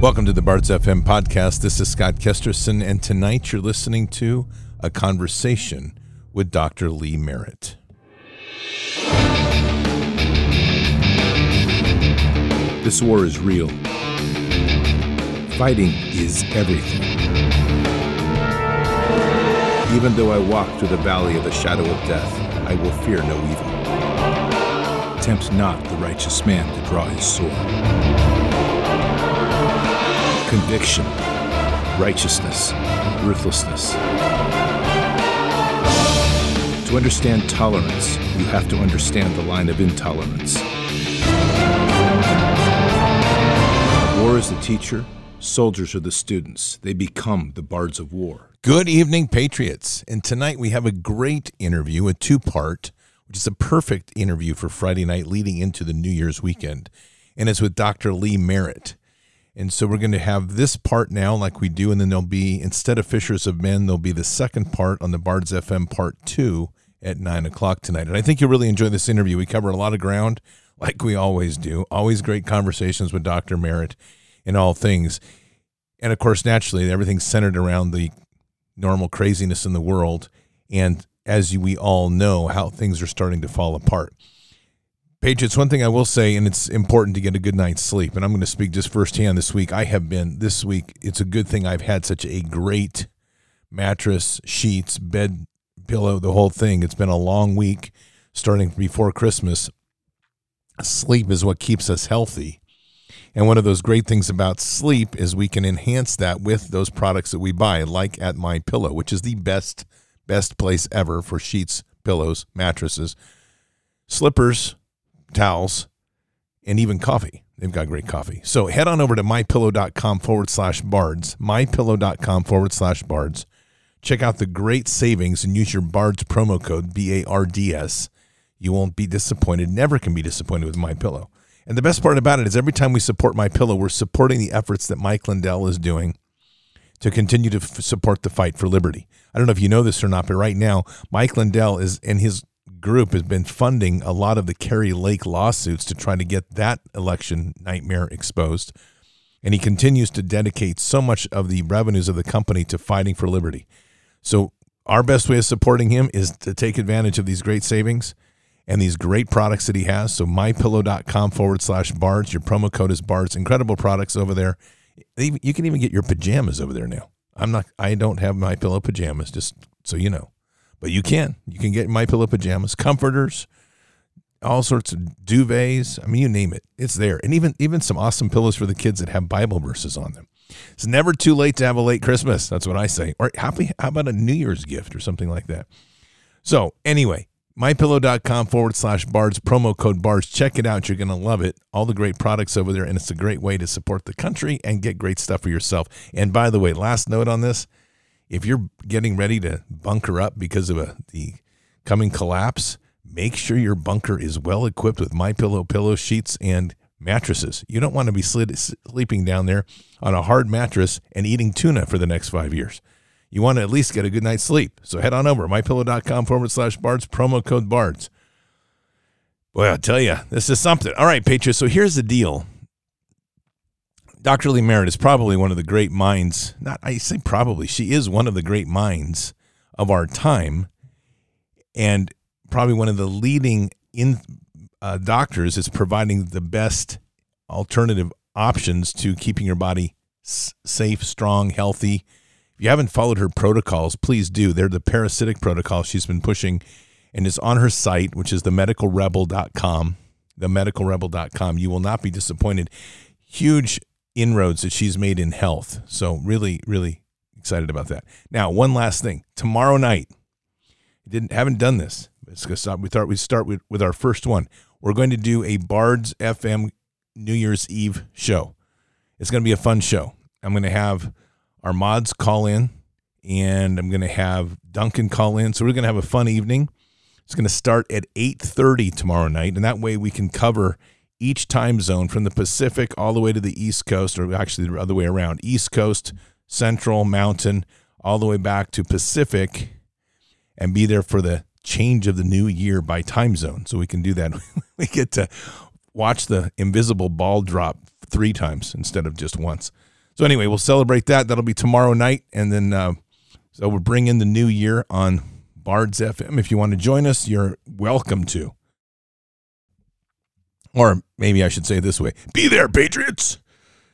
Welcome to the Bards FM podcast. This is Scott Kesterson, and tonight you're listening to a conversation with Dr. Lee Merritt. This war is real. Fighting is everything. Even though I walk through the valley of the shadow of death, I will fear no evil. Tempt not the righteous man to draw his sword conviction, righteousness, ruthlessness. To understand tolerance, you have to understand the line of intolerance. War is the teacher, soldiers are the students. They become the bards of war. Good evening, Patriots. And tonight we have a great interview, a two part, which is a perfect interview for Friday night leading into the New Year's weekend. And it's with Dr. Lee Merritt. And so we're going to have this part now, like we do, and then there'll be, instead of Fishers of Men, there'll be the second part on the Bards FM part two at nine o'clock tonight. And I think you'll really enjoy this interview. We cover a lot of ground, like we always do. Always great conversations with Dr. Merritt in all things. And of course, naturally, everything's centered around the normal craziness in the world. And as we all know, how things are starting to fall apart. Patriots, one thing I will say, and it's important to get a good night's sleep, and I'm going to speak just firsthand this week. I have been, this week, it's a good thing I've had such a great mattress, sheets, bed, pillow, the whole thing. It's been a long week starting before Christmas. Sleep is what keeps us healthy. And one of those great things about sleep is we can enhance that with those products that we buy, like at My Pillow, which is the best, best place ever for sheets, pillows, mattresses, slippers, towels, and even coffee. They've got great coffee. So head on over to mypillow.com forward slash bards, mypillow.com forward slash bards. Check out the great savings and use your BARDS promo code, B A R D S. You won't be disappointed, never can be disappointed with My Pillow. And the best part about it is every time we support My Pillow, we're supporting the efforts that Mike Lindell is doing to continue to f- support the fight for liberty. I don't know if you know this or not, but right now, Mike Lindell is in his group has been funding a lot of the Kari Lake lawsuits to try to get that election nightmare exposed. And he continues to dedicate so much of the revenues of the company to fighting for liberty. So, our best way of supporting him is to take advantage of these great savings and these great products that he has. So, mypillow.com forward slash bards. Your promo code is bards. Incredible products over there. You can even get your pajamas over there now. I'm not, I don't have my pillow pajamas, just so you know. But you can. You can get my pillow pajamas, comforters, all sorts of duvets. I mean, you name it, it's there. And even even some awesome pillows for the kids that have Bible verses on them. It's never too late to have a late Christmas. That's what I say. Or happy, how about a New Year's gift or something like that? So anyway, mypillow.com forward slash bards, promo code bards. Check it out. You're going to love it. All the great products over there. And it's a great way to support the country and get great stuff for yourself. And by the way, last note on this if you're getting ready to bunker up because of a, the coming collapse, make sure your bunker is well equipped with my pillow pillow sheets and mattresses. You don't want to be slid, sleeping down there on a hard mattress and eating tuna for the next five years. You want to at least get a good night's sleep. So head on over mypillow.com forward slash bards, promo code bards. Boy, I'll tell you, this is something. All right, Patriots. So here's the deal. Dr. Lee Merritt is probably one of the great minds, not I say probably, she is one of the great minds of our time and probably one of the leading in uh, doctors is providing the best alternative options to keeping your body s- safe, strong, healthy. If you haven't followed her protocols, please do. They're the parasitic protocol she's been pushing and it's on her site, which is themedicalrebel.com, themedicalrebel.com. You will not be disappointed. Huge inroads that she's made in health. So really, really excited about that. Now, one last thing. Tomorrow night, didn't haven't done this. It's gonna stop. We thought we'd start with, with our first one. We're going to do a Bards FM New Year's Eve show. It's going to be a fun show. I'm going to have our mods call in, and I'm going to have Duncan call in. So we're going to have a fun evening. It's going to start at 8:30 tomorrow night, and that way we can cover each time zone from the Pacific all the way to the East Coast, or actually the other way around East Coast, Central, Mountain, all the way back to Pacific, and be there for the change of the new year by time zone. So we can do that. we get to watch the invisible ball drop three times instead of just once. So anyway, we'll celebrate that. That'll be tomorrow night, and then uh, so we'll bring in the new year on Bards FM. If you want to join us, you're welcome to. Or maybe I should say this way: Be there, Patriots.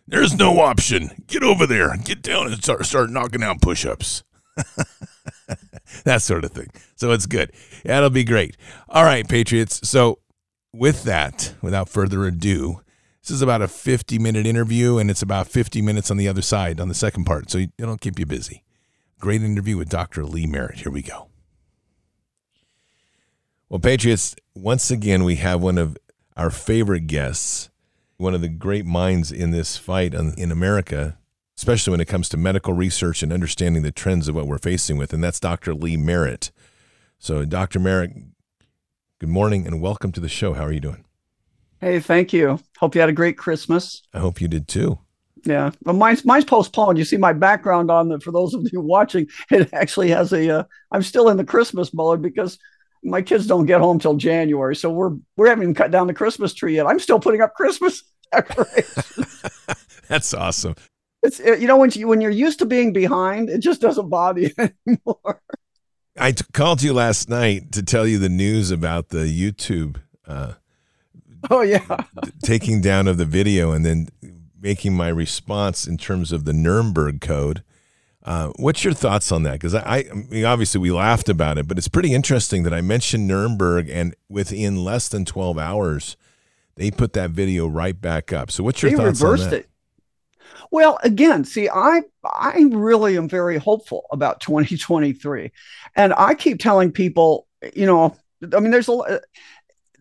There's no option. Get over there. Get down and start start knocking out push-ups. that sort of thing. So it's good. That'll be great. All right, Patriots. So with that, without further ado, this is about a 50 minute interview, and it's about 50 minutes on the other side on the second part. So it'll keep you busy. Great interview with Dr. Lee Merritt. Here we go. Well, Patriots, once again, we have one of our favorite guests, one of the great minds in this fight in America, especially when it comes to medical research and understanding the trends of what we're facing with, and that's Dr. Lee Merritt. So, Dr. Merritt, good morning and welcome to the show. How are you doing? Hey, thank you. Hope you had a great Christmas. I hope you did too. Yeah, but mine's mine's postponed. You see my background on the for those of you watching. It actually has a. Uh, I'm still in the Christmas mode because my kids don't get home till January, so we're we're having cut down the Christmas tree yet. I'm still putting up Christmas decorations. That's awesome. It's you know when you when you're used to being behind, it just doesn't bother you anymore. I t- called you last night to tell you the news about the YouTube. Uh, oh yeah, taking down of the video and then making my response in terms of the Nuremberg Code. Uh, what's your thoughts on that? Because I, I mean, obviously we laughed about it, but it's pretty interesting that I mentioned Nuremberg, and within less than twelve hours, they put that video right back up. So, what's your they thoughts reversed on that? It. Well, again, see, I I really am very hopeful about 2023, and I keep telling people, you know, I mean, there's a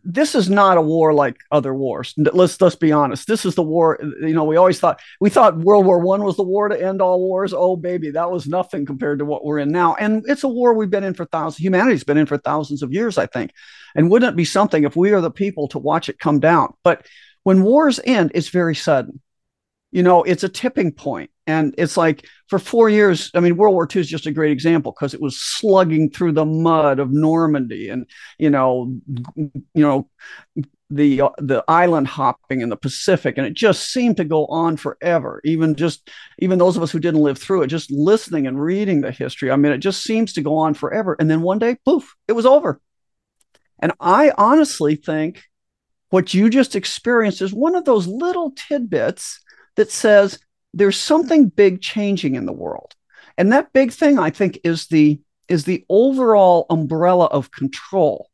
this is not a war like other wars. Let's let's be honest. This is the war. You know, we always thought we thought World War One was the war to end all wars. Oh, baby, that was nothing compared to what we're in now. And it's a war we've been in for thousands. Humanity's been in for thousands of years, I think. And wouldn't it be something if we are the people to watch it come down? But when wars end, it's very sudden. You know, it's a tipping point. And it's like for four years, I mean, World War II is just a great example because it was slugging through the mud of Normandy and, you know, you know, the uh, the island hopping in the Pacific, and it just seemed to go on forever. Even just even those of us who didn't live through it, just listening and reading the history. I mean, it just seems to go on forever. And then one day, poof, it was over. And I honestly think what you just experienced is one of those little tidbits that says there's something big changing in the world. And that big thing, I think, is the is the overall umbrella of control.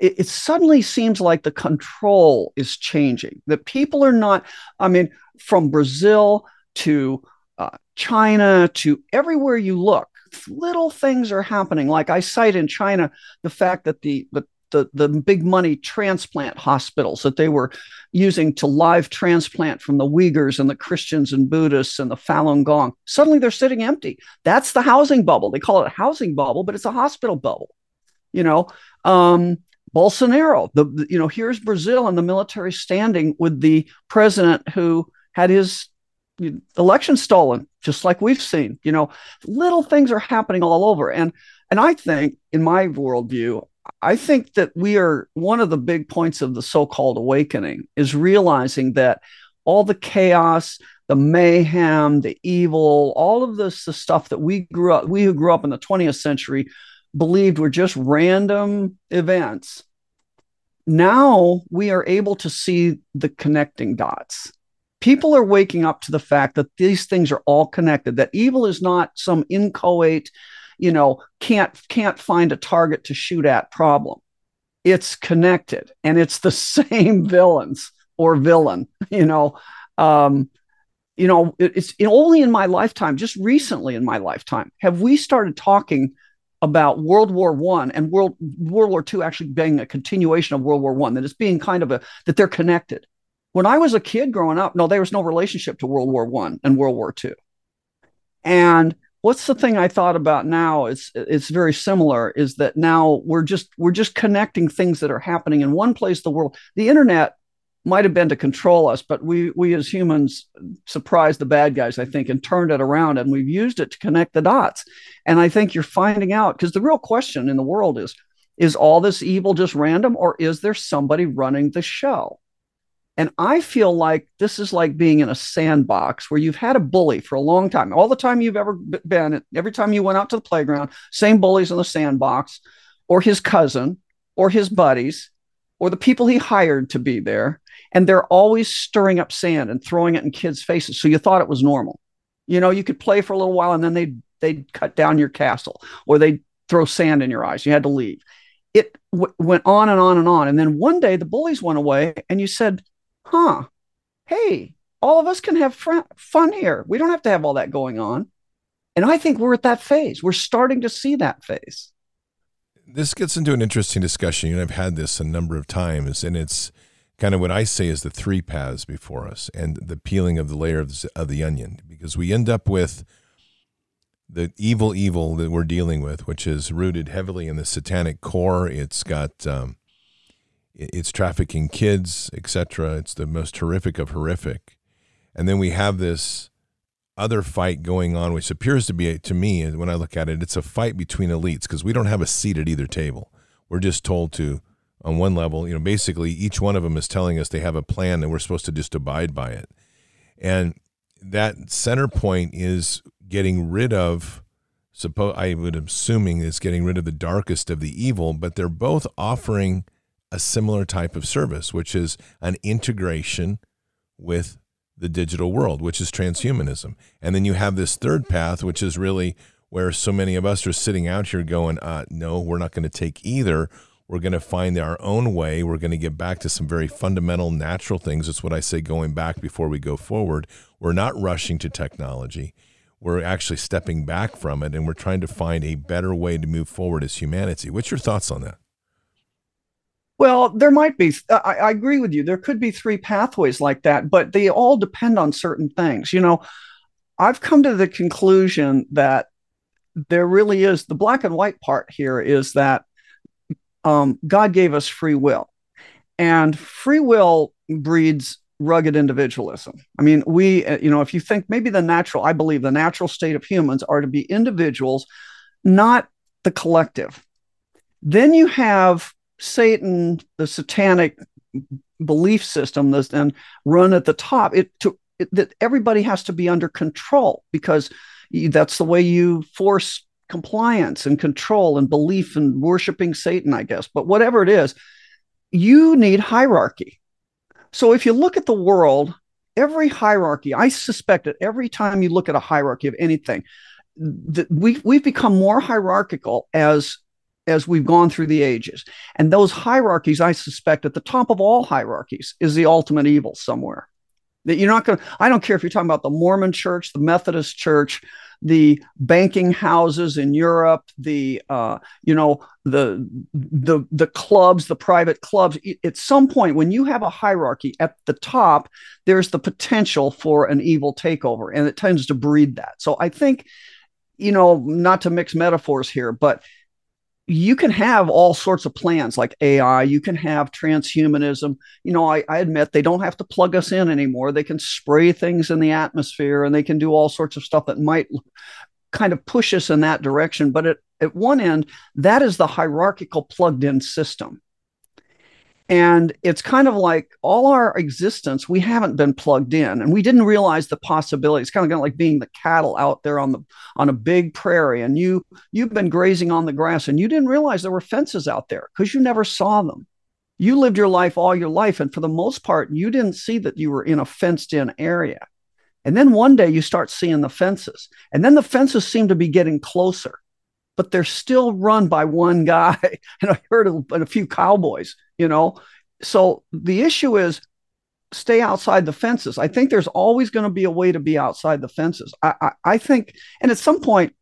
It, it, suddenly seems like the control is changing. That people are not, I mean, from Brazil to uh, China to everywhere you look, little things are happening. Like I cite in China the fact that the, the the, the big money transplant hospitals that they were using to live transplant from the Uyghurs and the Christians and Buddhists and the Falun Gong. Suddenly they're sitting empty. That's the housing bubble. They call it a housing bubble, but it's a hospital bubble. You know, um, Bolsonaro, the, you know, here's Brazil and the military standing with the president who had his election stolen, just like we've seen. You know, little things are happening all over. And and I think, in my worldview, I think that we are one of the big points of the so-called awakening is realizing that all the chaos, the mayhem, the evil, all of this the stuff that we grew up, we who grew up in the 20th century believed were just random events. Now we are able to see the connecting dots. People are waking up to the fact that these things are all connected, that evil is not some inchoate you know can't can't find a target to shoot at problem. It's connected and it's the same villains or villain you know um you know it's only in my lifetime just recently in my lifetime have we started talking about world war one and world world war two actually being a continuation of world war one that it's being kind of a that they're connected. When i was a kid growing up no there was no relationship to world war one and world war two. And what's the thing I thought about now? It's it's very similar. Is that now we're just we're just connecting things that are happening in one place the world. The internet might have been to control us, but we we as humans surprised the bad guys, I think, and turned it around, and we've used it to connect the dots. And I think you're finding out because the real question in the world is: is all this evil just random, or is there somebody running the show? And I feel like this is like being in a sandbox where you've had a bully for a long time. All the time you've ever been, every time you went out to the playground, same bullies in the sandbox, or his cousin, or his buddies, or the people he hired to be there. And they're always stirring up sand and throwing it in kids' faces. So you thought it was normal. You know, you could play for a little while and then they'd, they'd cut down your castle or they'd throw sand in your eyes. You had to leave. It w- went on and on and on. And then one day the bullies went away and you said, huh, hey, all of us can have fr- fun here. We don't have to have all that going on. And I think we're at that phase. We're starting to see that phase. This gets into an interesting discussion. And I've had this a number of times, and it's kind of what I say is the three paths before us and the peeling of the layer of the, of the onion, because we end up with the evil evil that we're dealing with, which is rooted heavily in the satanic core. It's got um, it's trafficking kids, etc. It's the most horrific of horrific. And then we have this other fight going on, which appears to be, to me, when I look at it, it's a fight between elites because we don't have a seat at either table. We're just told to, on one level, you know, basically each one of them is telling us they have a plan and we're supposed to just abide by it. And that center point is getting rid of, suppose I would assuming is getting rid of the darkest of the evil, but they're both offering a similar type of service, which is an integration with the digital world, which is transhumanism. And then you have this third path, which is really where so many of us are sitting out here going, uh, no, we're not going to take either. We're going to find our own way. We're going to get back to some very fundamental natural things. It's what I say going back before we go forward. We're not rushing to technology. We're actually stepping back from it and we're trying to find a better way to move forward as humanity. What's your thoughts on that? Well, there might be. I, I, agree with you. There could be three pathways like that, but they all depend on certain things. You know, I've come to the conclusion that there really is the black and white part here is that um, God gave us free will, and free will breeds rugged individualism. I mean, we, uh, you know, if you think maybe the natural, I believe the natural state of humans are to be individuals, not the collective. Then you have Satan, the satanic belief system, this and run at the top. It to it, that everybody has to be under control because that's the way you force compliance and control and belief and worshiping Satan, I guess. But whatever it is, you need hierarchy. So if you look at the world, every hierarchy, I suspect that every time you look at a hierarchy of anything, that we we've become more hierarchical as as we've gone through the ages. And those hierarchies, I suspect, at the top of all hierarchies is the ultimate evil somewhere. That you're not going to, I don't care if you're talking about the Mormon church, the Methodist church, the banking houses in Europe, the uh, you know the the the clubs, the private clubs. At some point, when you have a hierarchy at the top, there's the potential for an evil takeover, and it tends to breed that. So I think, you know, not to mix metaphors here, but you can have all sorts of plans like AI, you can have transhumanism. You know, I, I, admit they don't have to plug us in anymore. They can spray things in the atmosphere and they can do all sorts of stuff that might kind of push us in that direction. But at, at one end, that is the hierarchical plugged in system. And it's kind of like all our existence, we haven't been plugged in and we didn't realize the possibilities. It's kind of, kind of like being the cattle out there on the on a big prairie and you you've been grazing on the grass and you didn't realize there were fences out there because you never saw them. You lived your life all your life. And for the most part, you didn't see that you were in a fenced in area. And then one day you start seeing the fences. And then the fences seem to be getting closer, but they're still run by one guy. And I heard of a few cowboys you know? So the issue is stay outside the fences. I think there's always going to be a way to be outside the fences. I, I, I think and at some point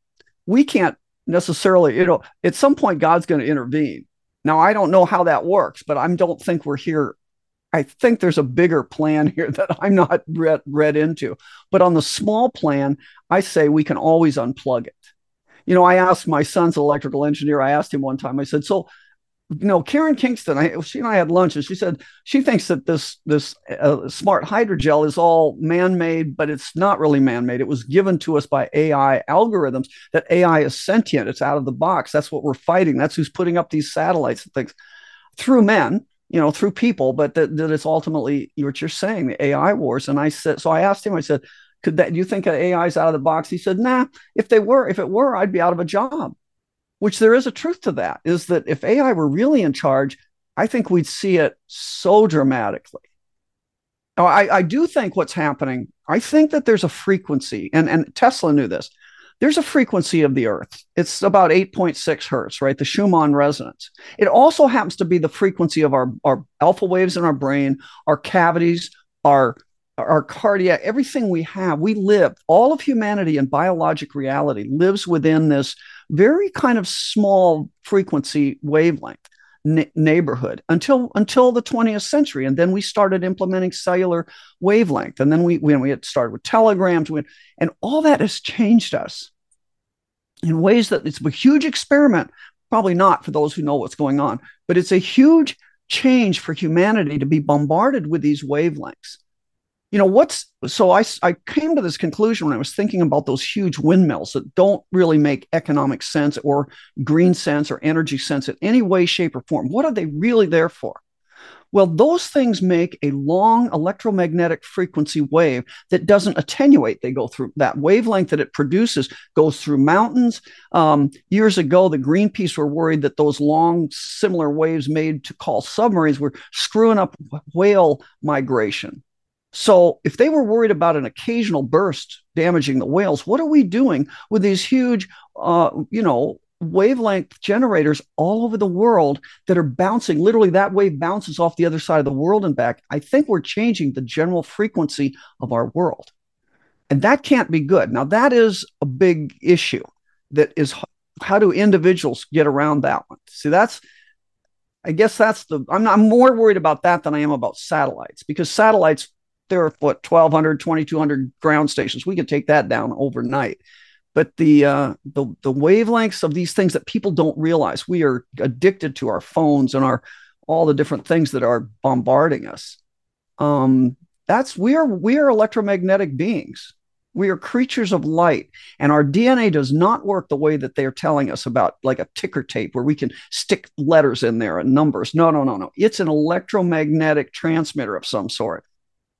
we can't necessarily you know at some point god's going to intervene. Now i don't know how that works but i don't think we're here. I think there's a bigger plan here that i'm not read, read into. But on the small plan i say we can always unplug it. You know i asked my son's electrical engineer i asked him one time i said so know, Karen Kingston, I, she and I had lunch, and she said she thinks that this this uh, smart hydrogel is all man-made, but it's not really man-made. It was given to us by AI algorithms. That AI is sentient. It's out of the box. That's what we're fighting. That's who's putting up these satellites and things through men. you know, through people, but that, that it's ultimately what you're saying, the AI wars. And I said, so I asked him, I said, could that, you think AI is out of the box? He said, nah, if they were, if it were, I'd be out of a job, which there is a truth to that is that if AI were really in charge, I think we'd see it so dramatically. Now, I, I do think what's happening, I think that there's a frequency, and, and Tesla knew this. There's a frequency of the Earth. It's about 8.6 hertz, right? The Schumann resonance. It also happens to be the frequency of our, our alpha waves in our brain, our cavities, our our cardiac, everything we have, we live, all of humanity and biologic reality lives within this very kind of small frequency wavelength neighborhood until until the 20th century. And then we started implementing cellular wavelength. And then we when we had started with telegrams we, and all that has changed us in ways that it's a huge experiment. Probably not for those who know what's going on but it's a huge change for humanity to be bombarded with these wavelengths you know what's so I, I came to this conclusion when i was thinking about those huge windmills that don't really make economic sense or green sense or energy sense in any way shape or form. What are they really there for? Well those things make a long electromagnetic frequency wave that doesn't attenuate. They go through that wavelength that it produces goes through mountains. Um, years ago the greenpeace were worried that those long similar waves made to call submarines were screwing up whale migration so if they were worried about an occasional burst damaging the whales, what are we doing with these huge, uh, you know, wavelength generators all over the world that are bouncing? Literally, that wave bounces off the other side of the world and back. I think we're changing the general frequency of our world. And that can't be good. Now, that is a big issue. That is, how do individuals get around that one? See, that's, I guess that's the, I'm, I'm more worried about that than I am about satellites because satellites there are what 1200 2200 ground stations. We could take that down overnight. But the uh, the the wavelengths of these things that people don't realize we are addicted to our phones and our all the different things that are bombarding us. Um, that's we are we are electromagnetic beings. We are creatures of light. And our dna does not work the way that they're telling us about like a ticker tape where we can stick letters in there and numbers. No no no no. It's an electromagnetic transmitter of some sort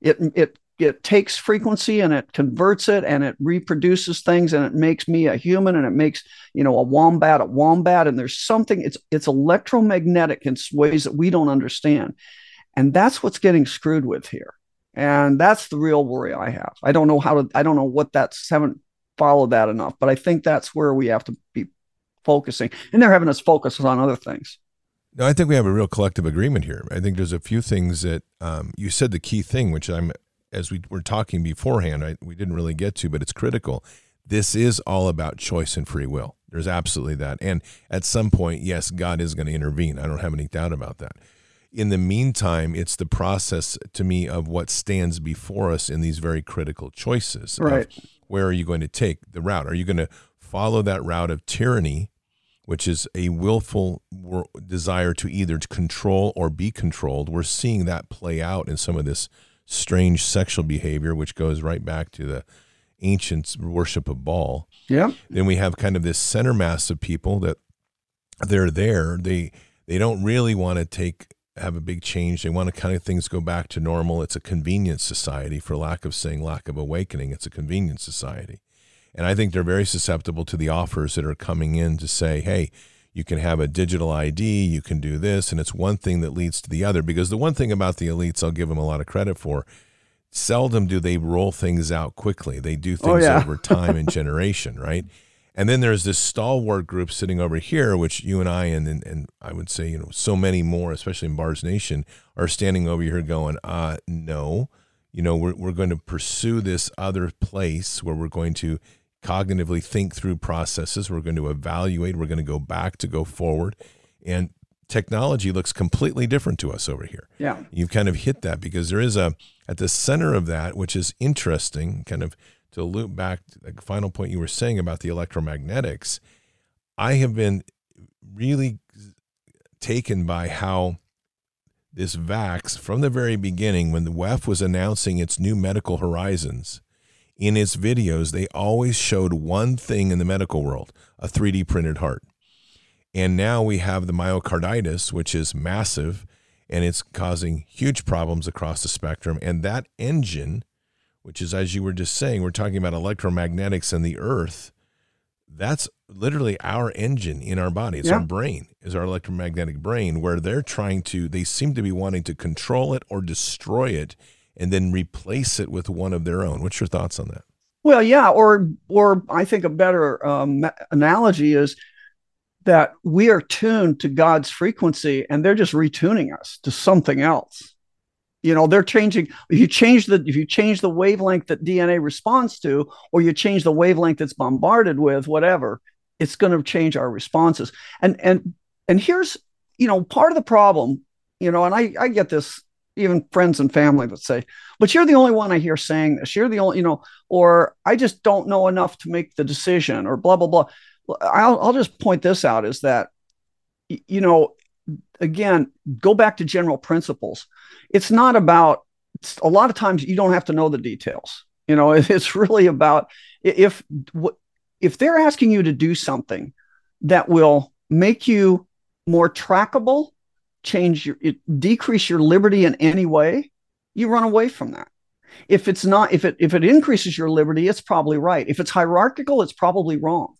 it it it takes frequency and it converts it and it reproduces things and it makes me a human and it makes you know a wombat a wombat. And there's something it's it's electromagnetic in ways that we don't understand. And that's what's getting screwed with here. And that's the real worry i have. I don't know how to i don't know what that's haven't followed that enough but i think that's where we have to be focusing. And they're having us focus on other things no, I think we have a real collective agreement here. I think there's a few things that um, you said the key thing, which I'm, as we were talking beforehand, I, we didn't really get to, but it's critical. This is all about choice and free will. There's absolutely that. And at some point, yes, God is going to intervene. I don't have any doubt about that. In the meantime, it's the process to me of what stands before us in these very critical choices. Right. Where are you going to take the route? Are you going to follow that route of tyranny which is a willful desire to either control or be controlled. We're seeing that play out in some of this strange sexual behavior, which goes right back to the ancient worship of Baal. Yeah. Then we have kind of this center mass of people that they're there. They they don't really want to take have a big change. They want to kind of things go back to normal. It's a convenience society, for lack of saying lack of awakening. It's a convenience society. And I think they're very susceptible to the offers that are coming in to say, hey, you can have a digital ID, you can do this. And it's one thing that leads to the other. Because the one thing about the elites, I'll give them a lot of credit for, seldom do they roll things out quickly. They do oh, things oh, yeah. over time and generation, right? And then there's this stalwart group sitting over here, which you and I and, and, and I would say, you know, so many more, especially in Bards Nation, are standing over here going, uh, no, you know, we're, we're going to pursue this other place where we're going to cognitively think through processes. We're going to evaluate. We're going to go back to go forward. And technology looks completely different to us over here. Yeah. You've kind of hit that because there is a, at the center of that, which is interesting, kind of to loop back to the final point you were saying about the electromagnetics. I have been really taken by how this VAX, from the very beginning, when the WEF was announcing its new medical horizons, in its videos, they always showed one thing in the medical world a 3D printed heart. And now we have the myocarditis, which is massive. and it's causing huge problems across the spectrum. And that engine, which is, as you were just saying, we're talking about electromagnetics and the earth. That's literally our engine in our body. It's yeah. our brain, is our electromagnetic brain, where they're trying to, they seem to be wanting to control it or destroy it and then replace it with one of their own. What's your thoughts on that? Well, yeah, or or I think a better um, analogy is that we are tuned to God's frequency and they're just retuning us to something else. You know, they're changing if you change the if you change the wavelength that DNA responds to or you change the wavelength it's bombarded with whatever, it's going to change our responses. And and and here's, you know, part of the problem, you know, and I I get this even friends and family that say, but you're the only one I hear saying this. You're the only, you know, or I just don't know enough to make the decision or blah, blah, blah. I'll, I'll just point this out is that, you know, again, go back to general principles. It's not about, it's, a lot of times you don't have to know the details. You know, it's really about if, if they're asking you to do something that will make you more trackable, change your, it, decrease your liberty in any way, you run away from that. If it's not, if it if it increases your liberty, it's probably right. If it's hierarchical, it's probably wrong.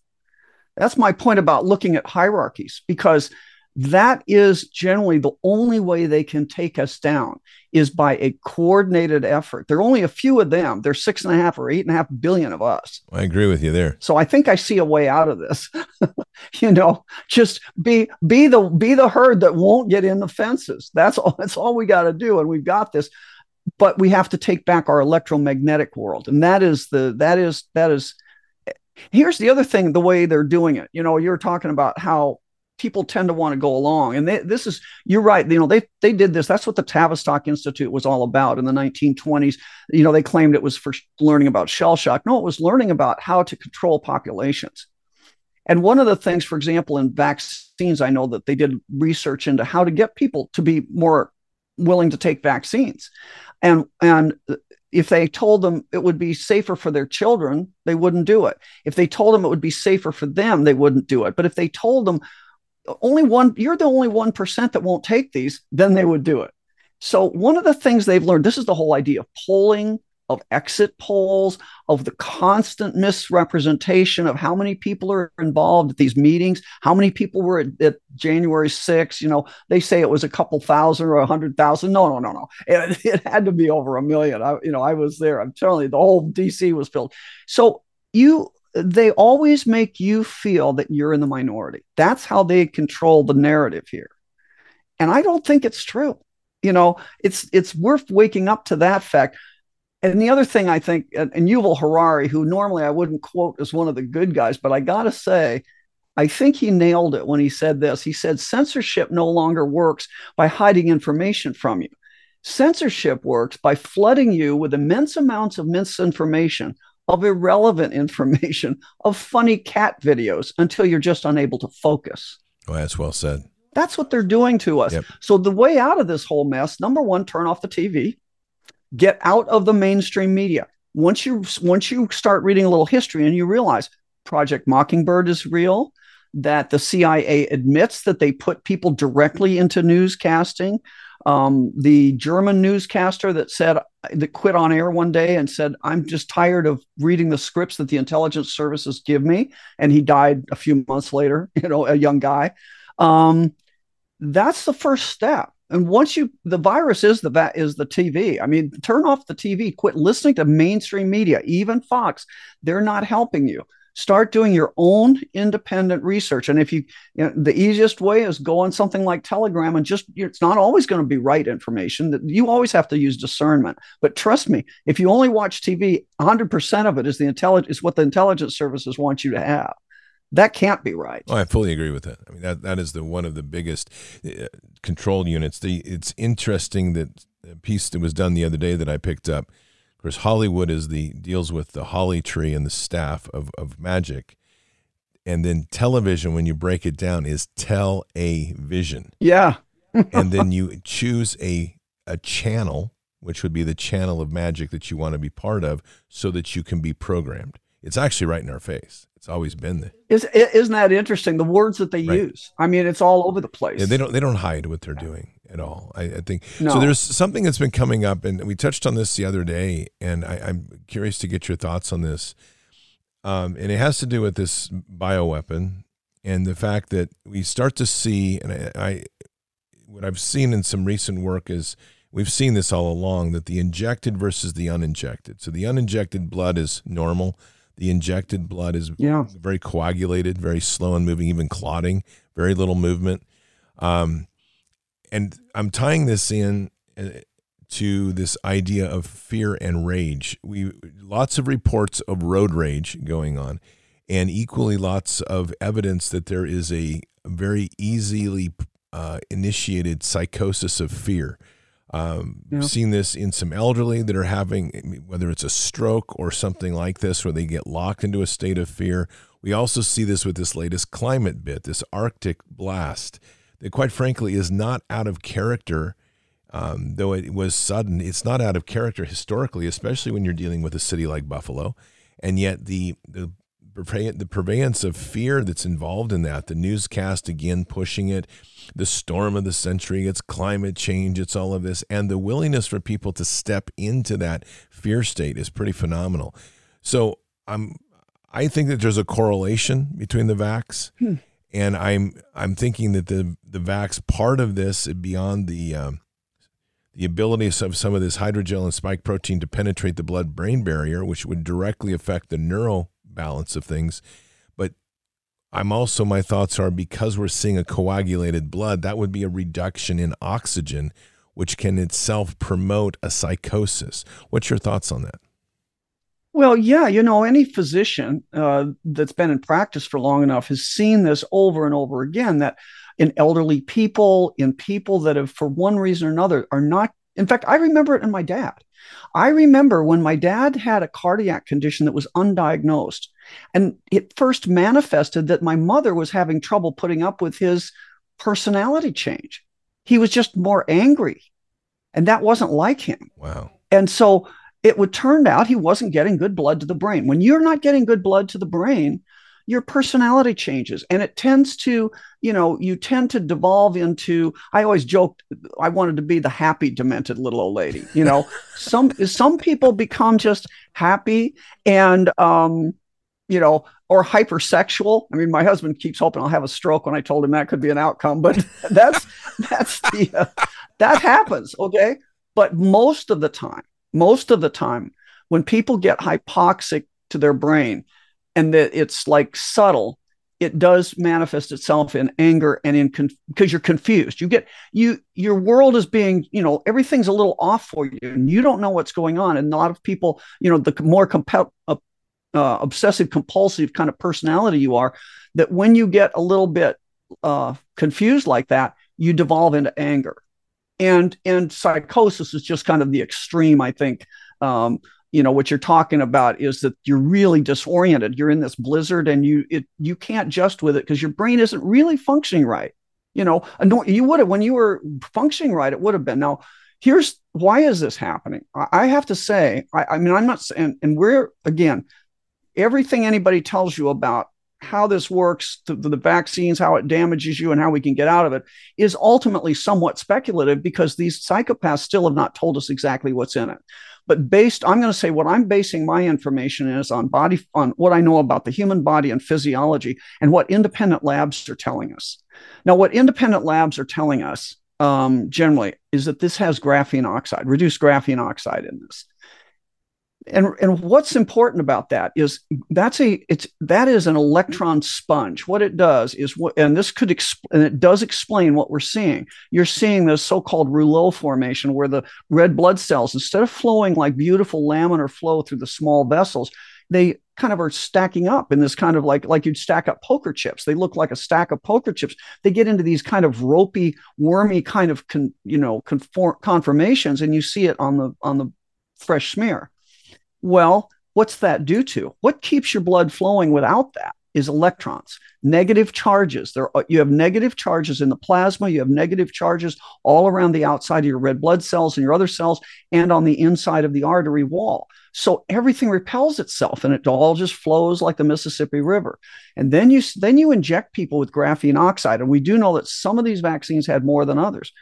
That's my point about looking at hierarchies because that is generally the only way they can take us down is by a coordinated effort. There are only a few of them. There's six and a half or eight and a half billion of us. I agree with you there. So I think I see a way out of this. you know, just be be the be the herd that won't get in the fences. That's all. That's all we got to do, and we've got this. But we have to take back our electromagnetic world, and that is the that is that is. Here's the other thing: the way they're doing it. You know, you're talking about how people tend to want to go along. And they, this is, you're right. You know, they they did this. That's what the Tavistock Institute was all about in the 1920s. You know, they claimed it was for learning about shell shock. No, it was learning about how to control populations. And one of the things, for example, in vaccines, I know that they did research into how to get people to be more willing to take vaccines. And and if they told them it would be safer for their children, they wouldn't do it. If they told them it would be safer for them, they wouldn't do it. But if they told them only one, you're the only 1% that won't take these, then they would do it. So, one of the things they've learned this is the whole idea of polling, of exit polls, of the constant misrepresentation of how many people are involved at these meetings, how many people were at, at January 6th. You know, they say it was a couple thousand or a hundred thousand. No, no, no, no. It, it had to be over a million. I, you know, I was there. I'm telling you, the whole DC was filled. So, you they always make you feel that you're in the minority. That's how they control the narrative here. And I don't think it's true. You know, it's it's worth waking up to that fact. And the other thing I think, and, Yuval Harari, who normally I wouldn't quote as one of the good guys, but I gotta say, I think he nailed it when he said this. He said censorship no longer works by hiding information from you. Censorship works by flooding you with immense amounts of misinformation of irrelevant information, of funny cat videos until you're just unable to focus. Oh, that's well said. That's what they're doing to us. Yep. So the way out of this whole mess, number one, turn off the TV, get out of the mainstream media. Once you once you start reading a little history and you realize Project Mockingbird is real, that the CIA admits that they put people directly into newscasting, um, the German newscaster that said that quit on air one day and said, "I'm just tired of reading the scripts that the intelligence services give me," and he died a few months later. You know, a young guy. Um, that's the first step. And once you, the virus is the va- is the TV. I mean, turn off the TV. Quit listening to mainstream media, even Fox. They're not helping you start doing your own independent research and if you, you know, the easiest way is go on something like telegram and just it's not always going to be right information that you always have to use discernment but trust me if you only watch tv 100% of it is the intelligence is what the intelligence services want you to have that can't be right. Oh, I fully agree with that. I mean, that that is the one of the biggest uh, control units. The, it's interesting that a piece that was done the other day that I picked up of course, Hollywood is the deals with the holly tree and the staff of, of magic. And then television, when you break it down, is tell a vision. Yeah. and then you choose a a channel, which would be the channel of magic that you want to be part of, so that you can be programmed. It's actually right in our face. It's always been there. Is, isn't that interesting? The words that they right. use. I mean, it's all over the place. Yeah, they don't they don't hide what they're doing. at all. I, I think no. so. There's something that's been coming up, and we touched on this the other day, and I, am curious to get your thoughts on this. Um, and it has to do with this bioweapon and the fact that we start to see, and I, I what I've seen in some recent work is we've seen this all along that the injected versus the uninjected. So the uninjected blood is normal. The injected blood is yeah. very coagulated, very slow and moving, even clotting, very little movement. Um, and I'm tying this in uh, to this idea of fear and rage. We lots of reports of road rage going on, and equally lots of evidence that there is a very easily uh, initiated psychosis of fear. Um, yeah. Seen this in some elderly that are having, whether it's a stroke or something like this, where they get locked into a state of fear. We also see this with this latest climate bit, this Arctic blast, that quite frankly is not out of character. Um, though it was sudden, it's not out of character historically, especially when you're dealing with a city like Buffalo. And yet, the, the the purveyance of fear that's involved in that, the newscast again pushing it, the storm of the century, it's climate change, it's all of this, and the willingness for people to step into that fear state is pretty phenomenal. So I'm I think that there's a correlation between the vax, hmm. and I'm I'm thinking that the the vax part of this beyond the um, the ability of some of this hydrogel and spike protein to penetrate the blood brain barrier, which would directly affect the neural balance of things. But I'm also, my thoughts are because we're seeing a coagulated blood, that would be a reduction in oxygen, which can itself promote a psychosis. What's your thoughts on that? Well, yeah, you know, any physician uh, that's been in practice for long enough has seen this over and over again that in elderly people, in people that have, for one reason or another, are not. In fact, I remember it in my dad. I remember when my dad had a cardiac condition that was undiagnosed, and it first manifested that my mother was having trouble putting up with his personality change. He was just more angry, and that wasn't like him. Wow. And so it would turn out he wasn't getting good blood to the brain. When you're not getting good blood to the brain, your personality changes. And it tends to you know you tend to devolve into i always joked i wanted to be the happy demented little old lady you know? Some some people become just happy and um you know or hypersexual. I mean my husband keeps hoping i'll have a stroke when i told him that could be an outcome but that's that's the uh, that happens okay? But most of the time most of the time when people get hypoxic to their brain and that it's like subtle it does manifest itself in anger and in because you're confused. You get you your world is being you know everything's a little off for you and you don't know what's going on and a lot of people you know the more comp- uh, uh, obsessive compulsive kind of personality you are that when you get a little bit uh, confused like that you devolve into anger. And and psychosis is just kind of the extreme i think um, you know what you're talking about is that you're really disoriented. You're in this blizzard and you it you can't just with it because your brain isn't really functioning right. You know you would have when you were functioning right it would have been. Now here's why is this happening? I have to say i, I mean i'm not saying and we're again everything anybody tells you about how this works the, the vaccines how it damages you and how we can get out of it is ultimately somewhat speculative because these psychopaths still have not told us exactly what's in it but based, I'm going to say what I'm basing my information is on body, on what I know about the human body and physiology and what independent labs are telling us. Now, what independent labs are telling us um, generally is that this has graphene oxide, reduced graphene oxide in this and and what's important about that is that's a it's that is an electron sponge. What it does is what and this could exp- and it does explain what we're seeing. You're seeing this so-called rouleau formation where the red blood cells instead of flowing like beautiful laminar flow through the small vessels they kind of are stacking up in this kind of like like you'd stack up poker chips. They look like a stack of poker chips. They get into these kind of ropey wormy kind of con, you know conform, conformations and you see it on the on the fresh smear well, what's that due to? What keeps your blood flowing without that is electrons, negative charges. There, you have negative charges in the plasma. You have negative charges all around the outside of your red blood cells and your other cells, and on the inside of the artery wall. So everything repels itself, and it all just flows like the Mississippi River. And then you then you inject people with graphene oxide, and we do know that some of these vaccines had more than others.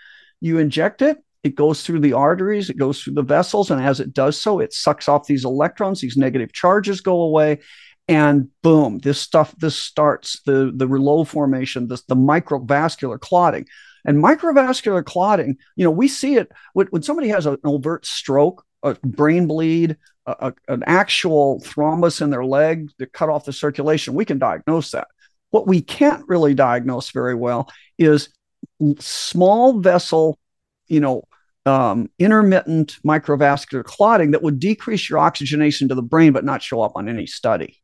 You inject it, it goes through the arteries, it goes through the vessels, and as it does so, it sucks off these electrons, these negative charges go away, and boom, this stuff this starts the the rouleau formation, this the microvascular clotting. And microvascular clotting, you know, we see it when, when somebody has an overt stroke, a brain bleed, a, a, an actual thrombus in their leg that cut off the circulation. We can diagnose that. What we can't really diagnose very well is small vessel, you know, um, intermittent microvascular clotting that would decrease your oxygenation to the brain but not show up on any study.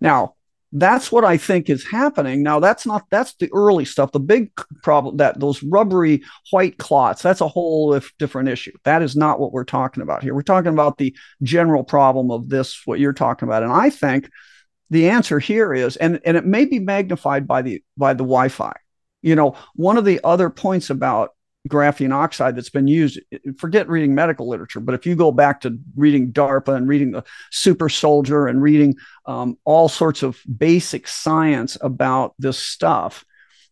Now, that's what I think is happening. Now, that's not that's the early stuff. The big problem that those rubbery white clots, that's a whole different issue. That is not what we're talking about here. We're talking about the general problem of this, what you're talking about. And I think the answer here is, and, and it may be magnified by the by the Wi-Fi. You know, one of the other points about graphene oxide that's been used. Forget reading medical literature, but if you go back to reading DARPA and reading the Super Soldier and reading um, all sorts of basic science about this stuff,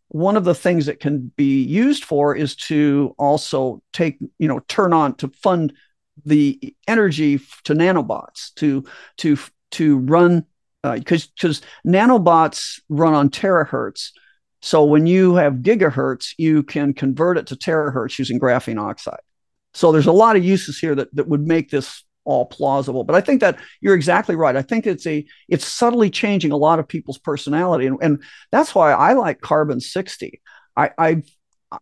one of the things that can be used for is to also take, you know, turn on to fund the energy to nanobots to to to run because uh, because nanobots run on terahertz so when you have gigahertz, you can convert it to terahertz using graphene oxide. So there's a lot of uses here that, that would make this all plausible. But I think that you're exactly right. I think it's a it's subtly changing a lot of people's personality, and, and that's why I like carbon 60. I, I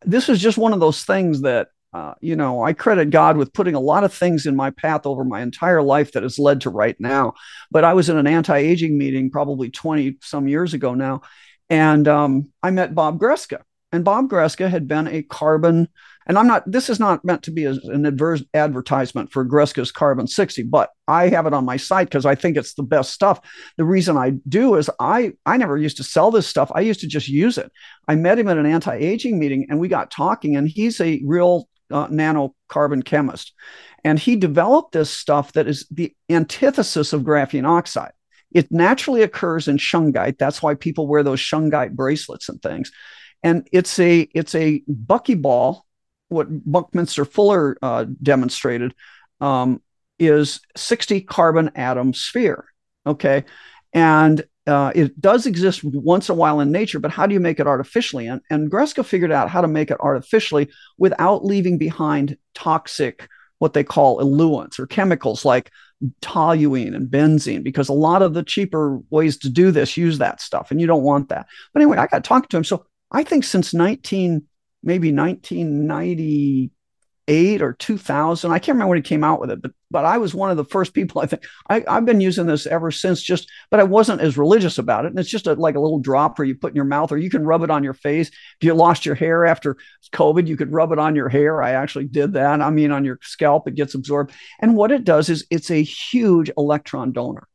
this is just one of those things that uh, you know I credit God with putting a lot of things in my path over my entire life that has led to right now. But I was in an anti-aging meeting probably 20 some years ago now, and um, I met Bob Greska. And Bob Greska had been a carbon, and I'm not, this is not meant to be an adverse advertisement for Greska's Carbon 60, but I have it on my site because I think it's the best stuff. The reason I do is I, I never used to sell this stuff. I used to just use it. I met him at an anti aging meeting and we got talking, and he's a real uh, nanocarbon chemist. And he developed this stuff that is the antithesis of graphene oxide. It naturally occurs in shungite. That's why people wear those shungite bracelets and things. And it's a it's a buckyball. What Buckminster Fuller uh, demonstrated um, is 60 carbon atom sphere. Okay, and uh, it does exist once in a while in nature, but how do you make it artificially? And, and Greska figured out how to make it artificially without leaving behind toxic, what they call eluents or chemicals like toluene and benzene because a lot of the cheaper ways to do this use that stuff and you don't want that. But anyway, I got talking to him. So I think since 19, maybe 1990, eight or 2000. I can't remember when he came out with it, but but I was one of the first people. I think I, have been using this ever since. Just but I wasn't as religious about it. And it's just a, like a little dropper you put in your mouth, or you can rub it on your face. If you lost your hair after COVID, you could rub it on your hair. I actually did that. I mean, on your scalp, it gets absorbed. And what it does is it's a huge electron donor,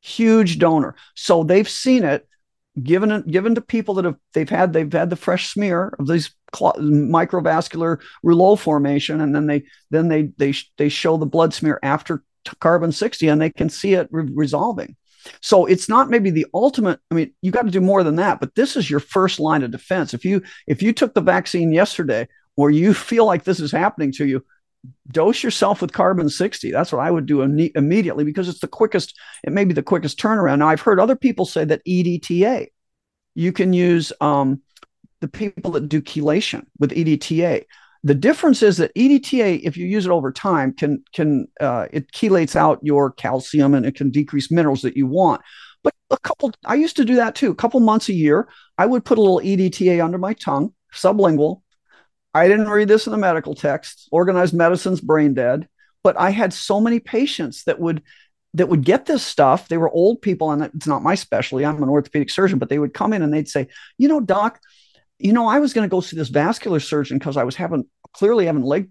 huge donor. So they've seen it given given to people that have they've had they've had the fresh smear of these cl- microvascular rouleau formation and then they then they they they show the blood smear after t- carbon 60 and they can see it re- resolving. So it's not maybe the ultimate i mean you got to do more than that but this is your first line of defense. If you if you took the vaccine yesterday or you feel like this is happening to you dose yourself with carbon 60 that's what i would do Im- immediately because it's the quickest it may be the quickest turnaround. Now i've heard other people say that edta you can use um, the people that do chelation with edta the difference is that edta if you use it over time can can uh, it chelates out your calcium and it can decrease minerals that you want. But a couple i used to do that too. A couple months a year i would put a little edta under my tongue sublingual I didn't read this in the medical text. Organized medicine's brain dead. But I had so many patients that would that would get this stuff. They were old people, and it's not my specialty. I'm an orthopedic surgeon, but they would come in and they'd say, "You know, doc, you know, I was going to go see this vascular surgeon because I was having clearly having leg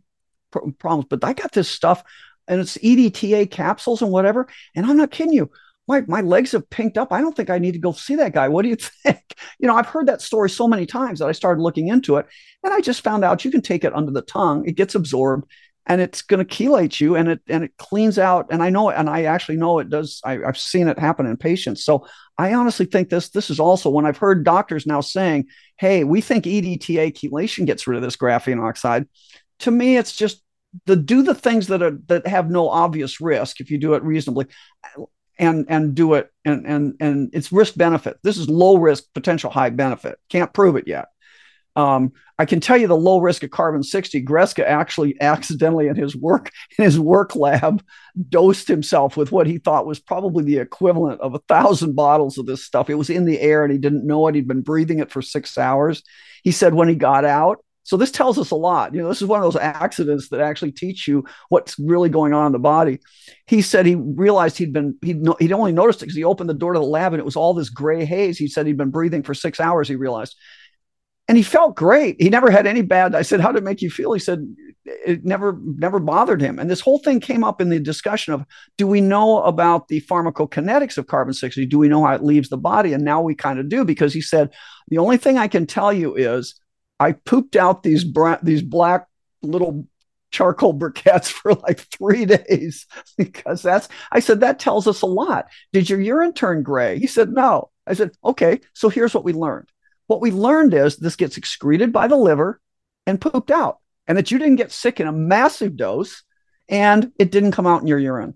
problems, but I got this stuff, and it's EDTA capsules and whatever. And I'm not kidding you my, my legs have pinked up. I don't think I need to go see that guy. What do you think? You know, I've heard that story so many times that I started looking into it. And I just found out you can take it under the tongue, it gets absorbed. and it's going to chelate you and it and it cleans out and i know it and i actually know it does I, have seen it happen in patients so i honestly think this this is also when i've heard doctors now saying hey we think edta chelation gets rid of this graphene oxide to me it's just the do the things that are that have no obvious risk if you do it reasonably and and do it and and and it's risk benefit this is low risk potential high benefit can't prove it yet um, I can tell you the low risk of carbon 60. Greska actually accidentally in his work in his work lab dosed himself with what he thought was probably the equivalent of a thousand bottles of this stuff. It was in the air and he didn't know it. He'd been breathing it for six hours. He said when he got out. So this tells us a lot. You know, this is one of those accidents that actually teach you what's really going on in the body. He said he realized he'd been he'd no, he'd only noticed it because he opened the door to the lab and it was all this gray haze. He said he'd been breathing for six hours. He realized and he felt great. He never had any bad. I said, "How did it make you feel?" He said, "It never, never bothered him." And this whole thing came up in the discussion of, do we know about the pharmacokinetics of carbon sixty? Do we know how it leaves the body? And now we kind of do because he said, the only thing I can tell you is, I pooped out these these black little charcoal briquettes for like three days because that's I said that tells us a lot. Did your urine turn gray? He said no. I said okay. So here's what we learned what we learned is this gets excreted by the liver and pooped out, and that you didn't get sick in a massive dose and it didn't come out in your urine.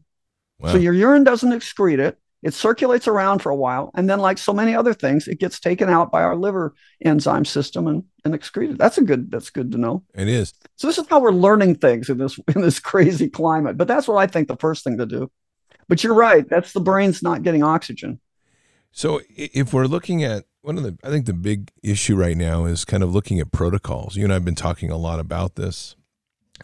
Wow. So your urine doesn't excrete it. It circulates around for a while. And then, like so many other things, it gets taken out by our liver enzyme system and, and excreted. That's a good that's good to know. It is. So this is how we're learning things in this in this crazy climate. But that's what I think the first thing to do. But you're right. That's the brain's not getting oxygen. So if we're looking at one of the I think the big issue right now is kind of looking at protocols. You and I've been talking a lot about this.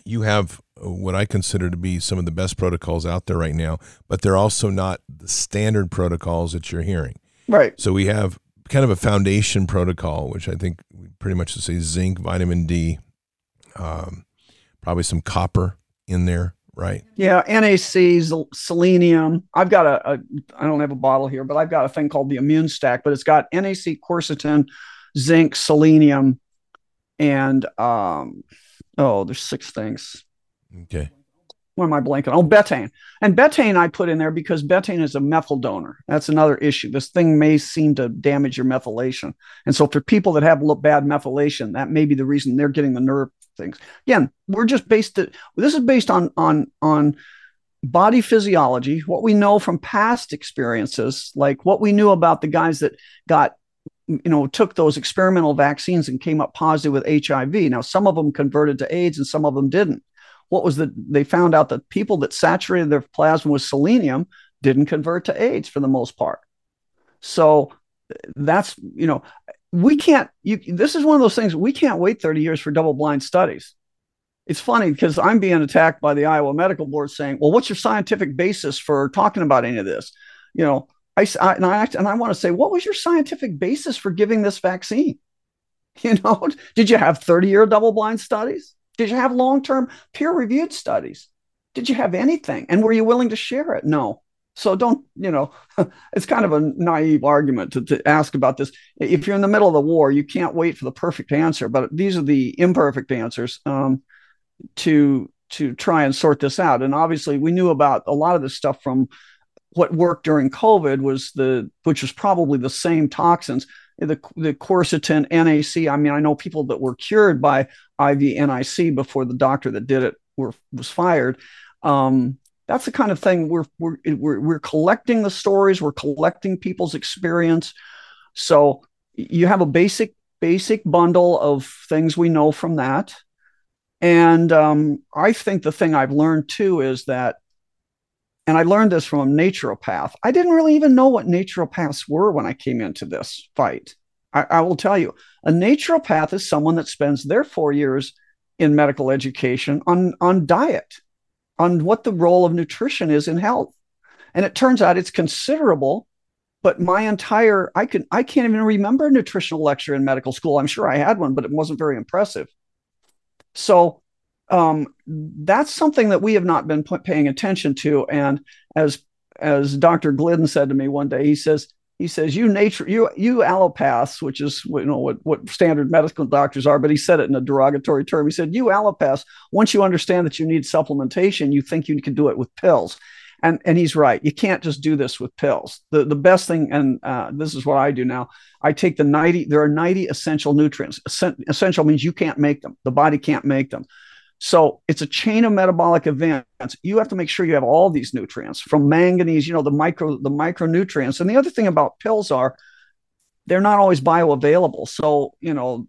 You have what I consider to be some of the best protocols out there right now, but they're also not the standard protocols that you're hearing. Right. So we have kind of a foundation protocol, which I think we pretty much to say zinc, vitamin D, um, probably some copper in there right? Yeah, NAC, selenium. I've got a, a, I don't have a bottle here, but I've got a thing called the immune stack, but it's got NAC, quercetin, zinc, selenium, and um, oh, there's six things. Okay. Where am I blanking? Oh, betaine. And betaine I put in there because betaine is a methyl donor. That's another issue. This thing may seem to damage your methylation. And so for people that have bad methylation, that may be the reason they're getting the nerve things. Again, we're just based it. This is based on on on body physiology, what we know from past experiences, like what we knew about the guys that got you know took those experimental vaccines and came up positive with HIV. Now some of them converted to AIDS and some of them didn't. What was the they found out that people that saturated their plasma with selenium didn't convert to AIDS for the most part. So that's you know we can't you this is one of those things we can't wait 30 years for double blind studies. It's funny because i'm being attacked by the iowa medical board saying well what's your scientific basis for talking about any of this? You know i, I and i and i want to say what was your scientific basis for giving this vaccine? You know did you have 30 year double blind studies did you have long term peer reviewed studies did you have anything and were you willing to share it no so don't, you know, it's kind of a naive argument to, to ask about this. If you're in the middle of the war, you can't wait for the perfect answer, but these are the imperfect answers um, to to try and sort this out. And obviously, we knew about a lot of this stuff from what worked during COVID was the, which was probably the same toxins, the the quercetin, NAC. I mean, I know people that were cured by IV NIC before the doctor that did it were was fired. Um, that's the kind of thing we're, we're we're we're collecting the stories we're collecting people's experience so you have a basic basic bundle of things we know from that and um, i think the thing i've learned too is that and i learned this from a naturopath i didn't really even know what naturopaths were when i came into this fight I, I will tell you a naturopath is someone that spends their four years in medical education on on diet on what the role of nutrition is in health. And it turns out it's considerable, but my entire I can I can't even remember a nutritional lecture in medical school. I'm sure I had one, but it wasn't very impressive. So um, that's something that we have not been paying attention to. And as as Dr. Glidden said to me one day, he says, he says you nature you you allopaths which is you know what what standard medical doctors are but he said it in a derogatory term. He said you allopaths once you understand that you need supplementation you think you can do it with pills. And and he's right. You can't just do this with pills. The the best thing and uh, this is what i do now. I take the 90 there are 90 essential nutrients. Essential means you can't make them. The body can't make them so it's a chain of metabolic events. You have to make sure you have all these nutrients from manganese, you know, the micro the micronutrients. And the other thing about pills are they're not always bioavailable. So, you know,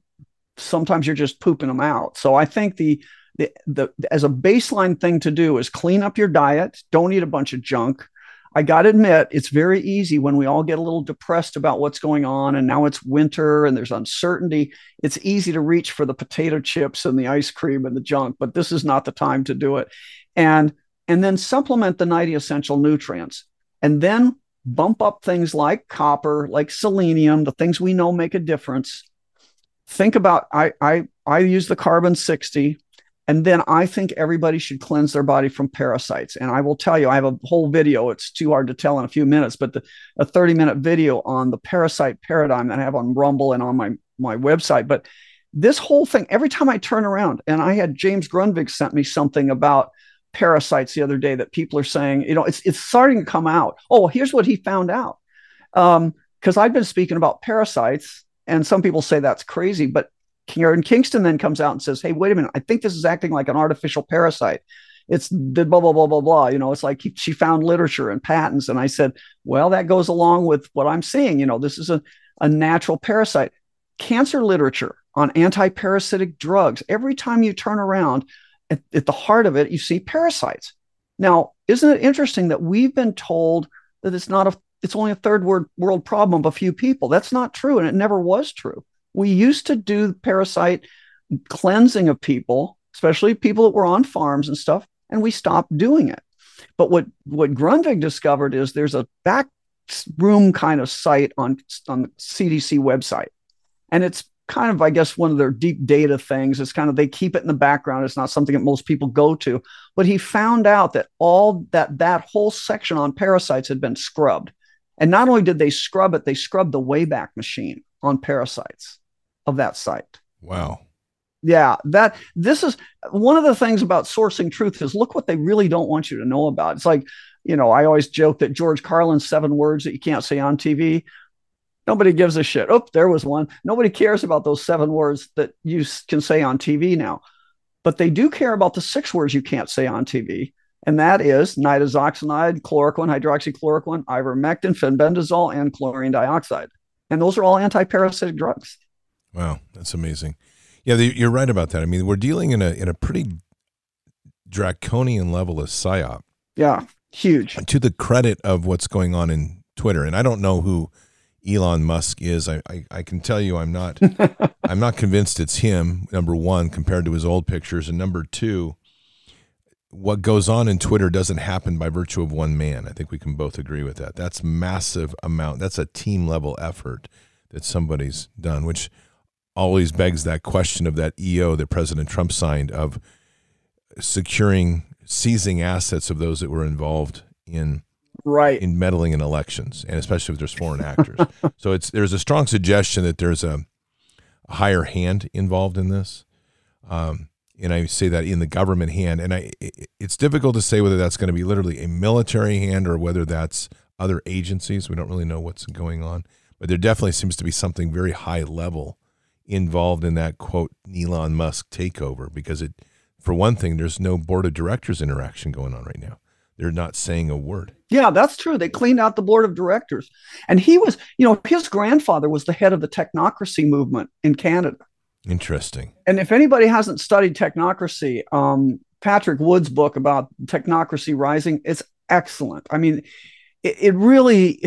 sometimes you're just pooping them out. So I think the the, the as a baseline thing to do is clean up your diet, don't eat a bunch of junk, I got to admit, it's very easy when we all get a little depressed about what's going on and now it's winter and there's uncertainty. It's easy to reach for the potato chips and the ice cream and the junk, but this is not the time to do it. And and then supplement the 90 essential nutrients. And then bump up things like copper, like selenium, the things we know make a difference. Think about I I I use the carbon 60 and then I think everybody should cleanse their body from parasites. And I will tell you, I have a whole video. It's too hard to tell in a few minutes, but the, a 30 minute video on the parasite paradigm that I have on Rumble and on my, my website. But this whole thing, every time I turn around, and I had James Grundvig sent me something about parasites the other day that people are saying, you know, it's, it's starting to come out. Oh, here's what he found out. Because um, I've been speaking about parasites, and some people say that's crazy, but Karen Kingston then comes out and says, Hey, wait a minute. I think this is acting like an artificial parasite. It's the blah, blah, blah, blah, blah. You know, it's like he, she found literature and patents. And I said, Well, that goes along with what I'm seeing. You know, this is a, a natural parasite. Cancer literature on anti parasitic drugs. Every time you turn around at, at the heart of it, you see parasites. Now, isn't it interesting that we've been told that it's not a it's only a third world world problem of a few people. That's not true, and it never was true. We used to do parasite cleansing of people, especially people that were on farms and stuff, and we stopped doing it. But what what Grundvig discovered is there's a back room kind of site on on the CDC website, and it's kind of I guess one of their deep data things. It's kind of they keep it in the background. It's not something that most people go to. But he found out that all that that whole section on parasites had been scrubbed, and not only did they scrub it, they scrubbed the Wayback Machine on parasites of that site. Wow. Yeah, that this is one of the things about sourcing truth is look what they really don't want you to know about. It's like, you know, I always joke that George Carlin's seven words that you can't say on TV. Nobody gives a shit. Oh, there was one. Nobody cares about those seven words that you can say on TV now. But they do care about the six words you can't say on TV. And that is nitazoxanide, chloroquine, hydroxychloroquine, ivermectin, fenbendazole, and chlorine dioxide. And those are all anti-parasitic drugs. Wow, that's amazing. Yeah, you're right about that. I mean, we're dealing in a in a pretty draconian level of psyop. Yeah, huge. To the credit of what's going on in Twitter, and I don't know who Elon Musk is. I I, I can tell you, I'm not I'm not convinced it's him. Number one, compared to his old pictures, and number two, what goes on in Twitter doesn't happen by virtue of one man. I think we can both agree with that. That's massive amount. That's a team level effort that somebody's done, which always begs that question of that EO that President Trump signed of securing, seizing assets of those that were involved in right in meddling in elections, and especially if there's foreign actors. so it's there's a strong suggestion that there's a, a higher hand involved in this. Um, and I say that in the government hand, and I it's difficult to say whether that's going to be literally a military hand or whether that's other agencies. We don't really know what's going on, but there definitely seems to be something very high level involved in that quote Elon Musk takeover because it for one thing there's no board of directors interaction going on right now. They're not saying a word. Yeah, that's true. They cleaned out the board of directors. And he was, you know, his grandfather was the head of the technocracy movement in Canada. Interesting. And if anybody hasn't studied technocracy, um, Patrick Wood's book about technocracy rising, it's excellent. I mean, it, it really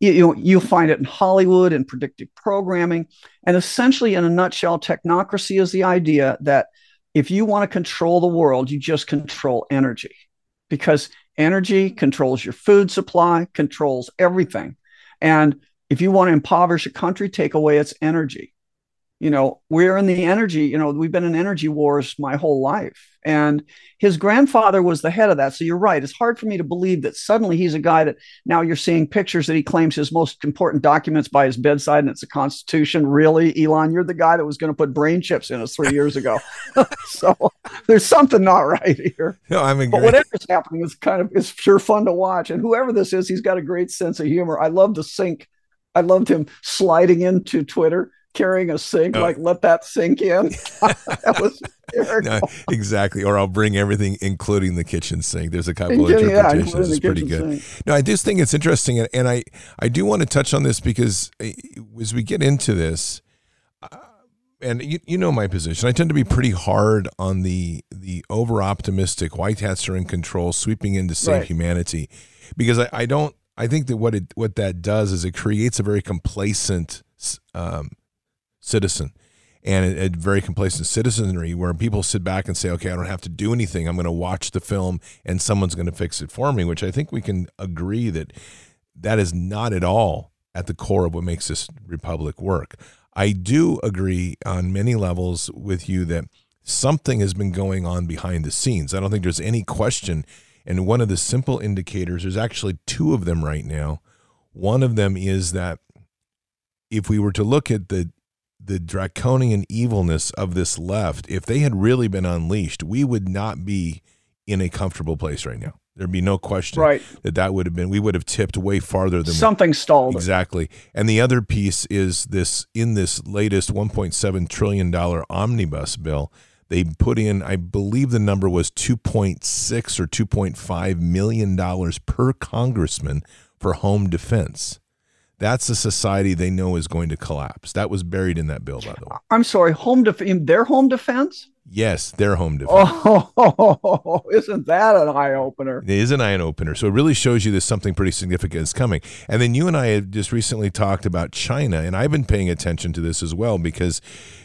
you, you you'll find it in Hollywood and predictive programming. And essentially, in a nutshell, technocracy is the idea that if you want to control the world, you just control energy because energy controls your food supply, controls everything. And if you want to impoverish a country, take away its energy. You know we're in the energy you know we've been in energy wars my whole life. And his grandfather was the head of that. So you're right. It's hard for me to believe that suddenly he's a guy that now you're seeing pictures that he claims his most important documents by his bedside and it's the constitution. Really elon you're the guy that was going to put brain chips in us three years ago. So there's something not right here. No i mean but whatever's happening is kind of it's sure fun to watch. And whoever this is he's got a great sense of humor. I love the sync I loved him sliding into Twitter carrying a sink, oh. like let that sink in. that was no, exactly. Or I'll bring everything, including the kitchen sink. There's a couple of interpretations. Yeah, it's pretty good. Sink. No, I just think it's interesting, and, and I I do want to touch on this because eh, as we get into this. Uh, and you, you know my position. I tend to be pretty hard on the the over optimistic white hats are in control, sweeping in to save right. humanity, because I, I don't. I think that what it what that does is it creates a very complacent um, citizen and a, very complacent citizenry where people sit back and say, okay, I don't have to do anything. I'm going to watch the film and someone's going to fix it for me, which I think we can agree that that is not at all at the core of what makes this republic work. I do agree on many levels with you that something has been going on behind the scenes. I don't think there's any question. And one of the simple indicators, there's actually two of them right now. One of them is that if we were to look at the the draconian evilness of this left, if they had really been unleashed, we would not be in a comfortable place right now. There'd be no question right. that that would have been. We would have tipped way farther than something we, stalled. Exactly. And the other piece is this: in this latest 1.7 trillion dollar omnibus bill, they put in, I believe the number was 2.6 or 2.5 million dollars per congressman for home defense. That's a society they know is going to collapse. That was buried in that bill, by the way. I'm sorry, home defense. Their home defense. Yes, their home defense. Oh, isn't that an eye opener? It is an eye opener. So it really shows you that something pretty significant is coming. And then you and I had just recently talked about China, and I've been paying attention to this as well because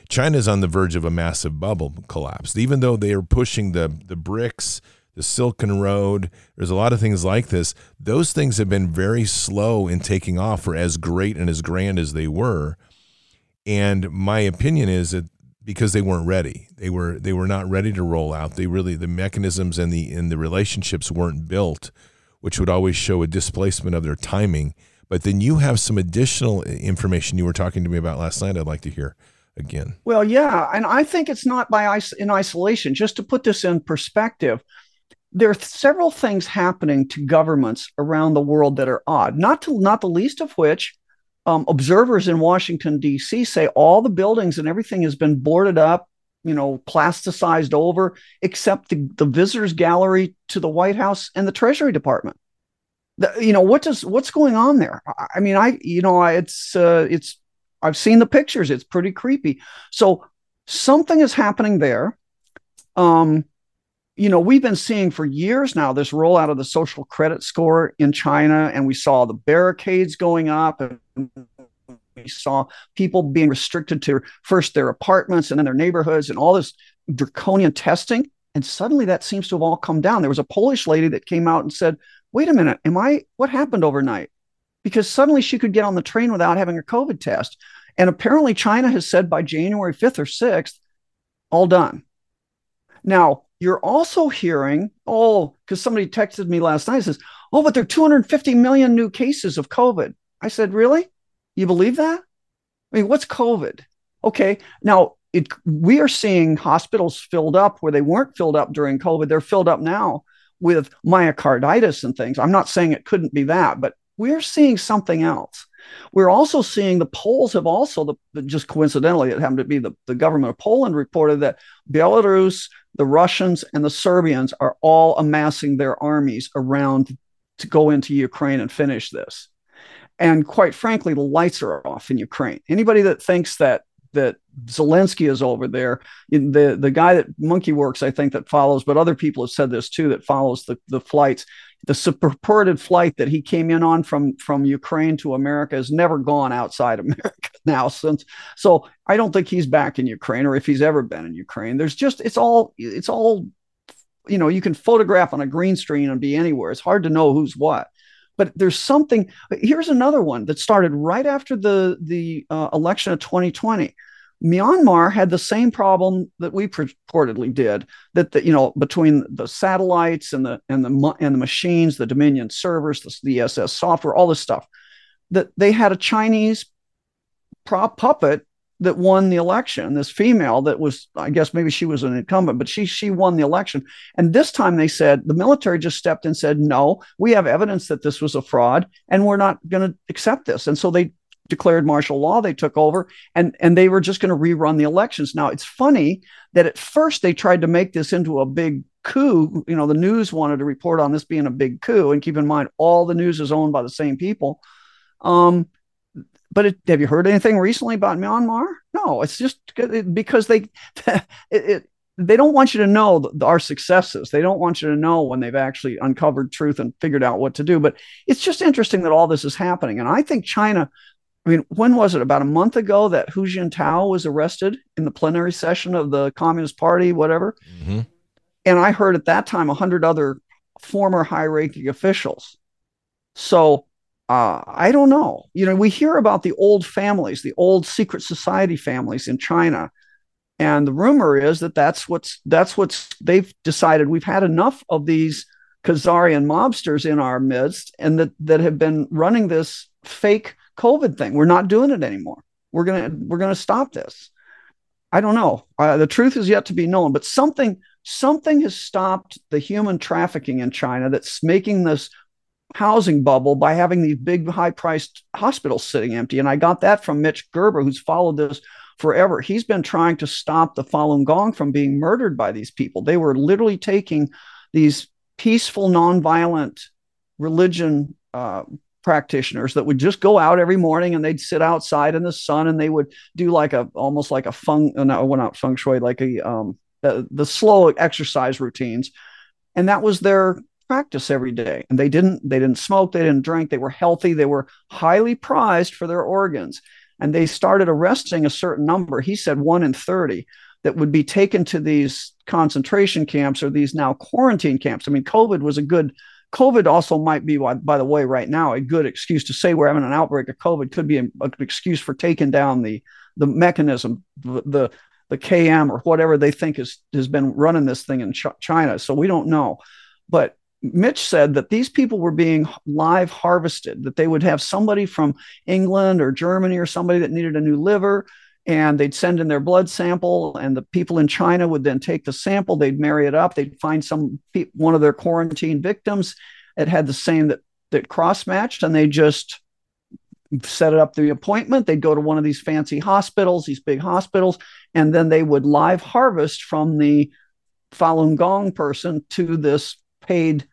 China is on the verge of a massive bubble collapse. Even though they are pushing the the BRICS the Silken Road. There's a lot of things like this. Those things have been very slow in taking off for as great and as grand as they were. And my opinion is that because they weren't ready, they were they were not ready to roll out. They really the mechanisms and the and the relationships weren't built, which would always show a displacement of their timing. But then you have some additional information you were talking to me about last night. I'd like to hear again. Well, yeah, and I think it's not by in isolation. Just to put this in perspective, there are several things happening to governments around the world that are odd. Not to not the least of which, um, observers in Washington D.C. say all the buildings and everything has been boarded up, you know, plasticized over, except the, the visitors gallery to the White House and the Treasury Department. The, you know what does what's going on there? I, mean, I you know, I, it's uh, it's I've seen the pictures. It's pretty creepy. So something is happening there. Um, you know, we've been seeing for years now this rollout of the social credit score in China, and we saw the barricades going up, and we saw people being restricted to first their apartments and then their neighborhoods, and all this draconian testing. And suddenly that seems to have all come down. There was a Polish lady that came out and said, Wait a minute, am I, what happened overnight? Because suddenly she could get on the train without having a COVID test. And apparently China has said by January 5th or 6th, all done. Now, you're also hearing, oh, because somebody texted me last night says, oh, but there are 250 million new cases of COVID. I said, really? You believe that? I mean, what's COVID? Okay, now it, we are seeing hospitals filled up where they weren't filled up during COVID. They're filled up now with myocarditis and things. I'm not saying it couldn't be that, but we're seeing something else. We're also seeing the Poles have also, the, just coincidentally, it happened to be the, the government of Poland reported that Belarus, the Russians, and the Serbians are all amassing their armies around to go into Ukraine and finish this. And quite frankly, the lights are off in Ukraine. Anybody that thinks that that Zelensky is over there. The the guy that Monkey Werx, I think, that follows, but other people have said this too, that follows the, the flights the purported flight that he came in on from from Ukraine to America has never gone outside America now since. So I don't think he's back in Ukraine, or if he's ever been in Ukraine. There's just it's all it's all you know. You can photograph on a green screen and be anywhere. It's hard to know who's what. But there's something. Here's another one that started right after the the uh, election of 2020. Myanmar had the same problem that we purportedly did. That the, you know between the satellites and the and the and the machines, the Dominion servers, the, the ESS software, all this stuff, that they had a Chinese prop puppet that won the election. This female that was, I guess maybe she was an incumbent, but she she won the election. And this time they said the military just stepped and said, no, we have evidence that this was a fraud, and we're not going to accept this. And so they declared martial law. They took over and, and they were just going to rerun the elections. Now, it's funny that at first they tried to make this into a big coup. You know, the news wanted to report on this being a big coup. And keep in mind, all the news is owned by the same people. Um, but it, have you heard anything recently about Myanmar? No, it's just because they it, it, they don't want you to know our successes. They don't want you to know when they've actually uncovered truth and figured out what to do. But it's just interesting that all this is happening. And I think China I mean, when was it? About a month ago that Hu Jintao was arrested in the plenary session of the Communist Party, whatever. Mm-hmm. And I heard at that time a hundred other former high-ranking officials. So uh, I don't know. You know, we hear about the old families, the old secret society families in China, and the rumor is that that's what's that's what's they've decided. We've had enough of these Khazarian mobsters in our midst, and that that have been running this fake COVID thing. We're not doing it anymore. We're gonna we're gonna stop this. I don't know. Uh, the truth is yet to be known, but something something has stopped the human trafficking in China that's making this housing bubble by having these big high priced hospitals sitting empty. And I got that from Mitch Gerber, who's followed this forever. He's been trying to stop the Falun Gong from being murdered by these people. They were literally taking these peaceful, nonviolent religion uh, practitioners that would just go out every morning and they'd sit outside in the sun and they would do like a almost like a feng uh, no, well, not feng shui like a um the, the slow exercise routines and that was their practice every day. And they didn't they didn't smoke they didn't drink they were healthy they were highly prized for their organs. And they started arresting a certain number he said 1 in 30 that would be taken to these concentration camps or these now quarantine camps. I mean covid was a good COVID also might be, by the way, right now, a good excuse to say we're having an outbreak of COVID could be an excuse for taking down the the mechanism, the, the the KM or whatever they think is has been running this thing in Ch- China. So we don't know, but Mitch said that these people were being live harvested, that they would have somebody from England or Germany or somebody that needed a new liver and they'd send in their blood sample and the people in china would then take the sample they'd marry it up they'd find some one of their quarantine victims that had the same that that cross matched and they just set it up the appointment. They'd go to one of these fancy hospitals these big hospitals and then they would live harvest from the falun gong person to this paid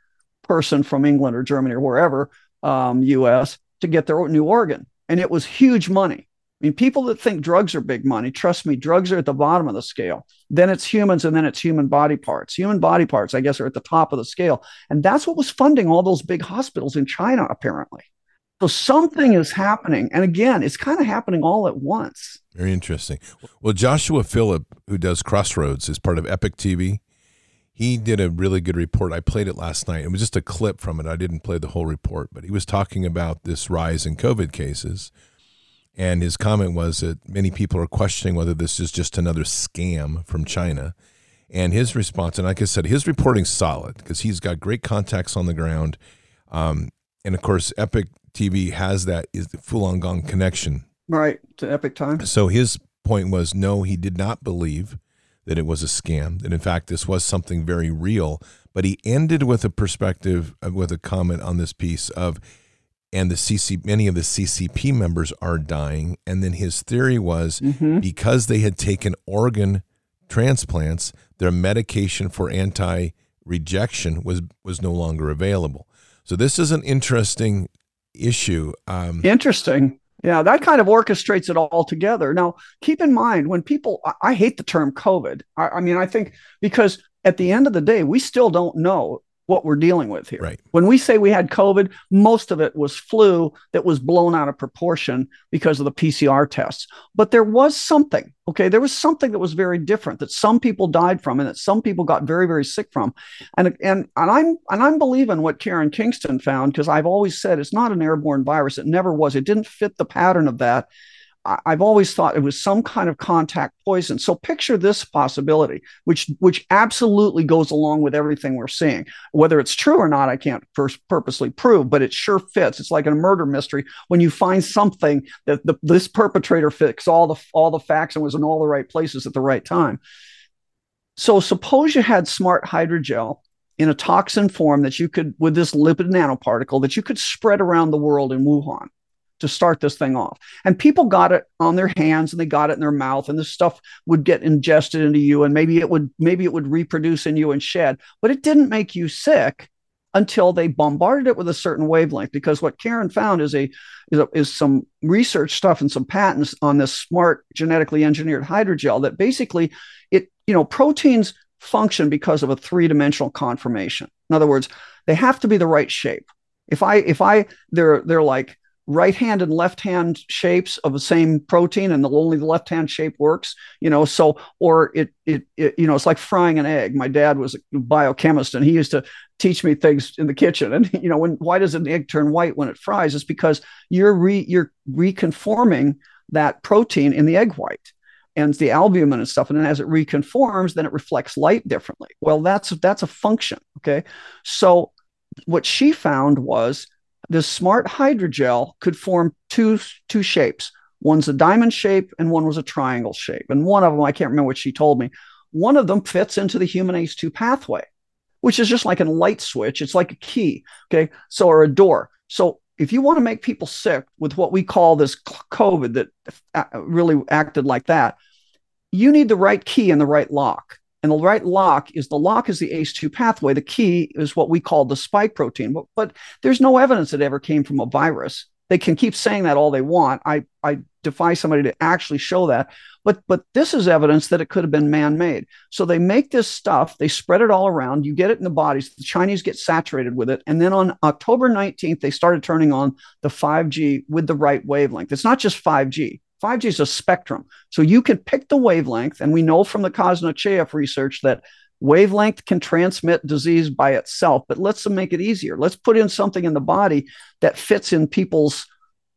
person from england or germany or wherever um, us to get their new organ and it was huge money I mean, people that think drugs are big money, trust me, drugs are at the bottom of the scale. Then it's humans and then it's human body parts. Human body parts, I guess, are at the top of the scale. And that's what was funding all those big hospitals in China, apparently. So something is happening. And again, it's kind of happening all at once. Very interesting. Well, Joshua Philipp, who does Crossroads, is part of Epoch TV. He did a really good report. I played it last night. It was just a clip from it. I didn't play the whole report, but he was talking about this rise in COVID cases and his comment was that many people are questioning whether this is just another scam from China. And his response, and like I said, his reporting's solid because he's got great contacts on the ground. Um, and of course, Epoch TV has that is the Falun Gong connection. Right to Epoch Time. So his point was no, he did not believe that it was a scam. That in fact this was something very real. But he ended with a perspective, uh, with a comment on this piece of and the CC many of the CCP members are dying. And then his theory was mm-hmm. because they had taken organ transplants, their medication for anti rejection was was no longer available. So this is an interesting issue. Um, interesting. Yeah, that kind of orchestrates it all together. Now, keep in mind when people, I, I hate the term COVID. I, I mean, I think because at the end of the day, we still don't know what we're dealing with here. Right. When we say we had COVID, most of it was flu that was blown out of proportion because of the PCR tests. But there was something, okay, there was something that was very different that some people died from and that some people got very, very sick from. And and and I'm and I'm believing what Karen Kingston found because I've always said it's not an airborne virus. It never was. It didn't fit the pattern of that. I've always thought it was some kind of contact poison. So picture this possibility, which which absolutely goes along with everything we're seeing. Whether it's true or not, I can't first purposely prove, but it sure fits. It's like a murder mystery when you find something that the, this perpetrator fixed all the all the facts and was in all the right places at the right time. So suppose you had smart hydrogel in a toxin form that you could, with this lipid nanoparticle, that you could spread around the world in Wuhan to start this thing off. And people got it on their hands and they got it in their mouth, and this stuff would get ingested into you, and maybe it would maybe it would reproduce in you and shed, but it didn't make you sick until they bombarded it with a certain wavelength. Because what Karen found is a is, a, is some research stuff and some patents on this smart genetically engineered hydrogel that basically it you know proteins function because of a three-dimensional conformation. In other words, they have to be the right shape. If I if I they're they're like right hand and left hand shapes of the same protein and the only left hand shape works you know so or it, it, it you know it's like frying an egg. My dad was a biochemist and he used to teach me things in the kitchen. And you know when why does an egg turn white when it fries? It's because you're re you're reconforming that protein in the egg white and the albumin and stuff. And then as it reconforms then it reflects light differently. Well that's that's a function okay? So what she found was this smart hydrogel could form two two shapes. One's a diamond shape and one was a triangle shape. And one of them i can't remember what she told me one of them fits into the human ace2 pathway which is just like a light switch. It's like a key okay? So or a door. So if you want to make people sick with what we call this covid that uh, really acted like that you need the right key and the right lock. And the right lock is the lock is the ACE2 pathway. The key is what we call the spike protein. But, but there's no evidence it ever came from a virus. They can keep saying that all they want. I, I defy somebody to actually show that. But but this is evidence that it could have been man-made. So they make this stuff, they spread it all around. You get it in the bodies. The Chinese get saturated with it, and then on October 19th, they started turning on the 5G with the right wavelength. It's not just 5G. 5G is a spectrum. So you can pick the wavelength. And we know from the Kaznacheyev research that wavelength can transmit disease by itself, but let's make it easier. Let's put in something in the body that fits in people's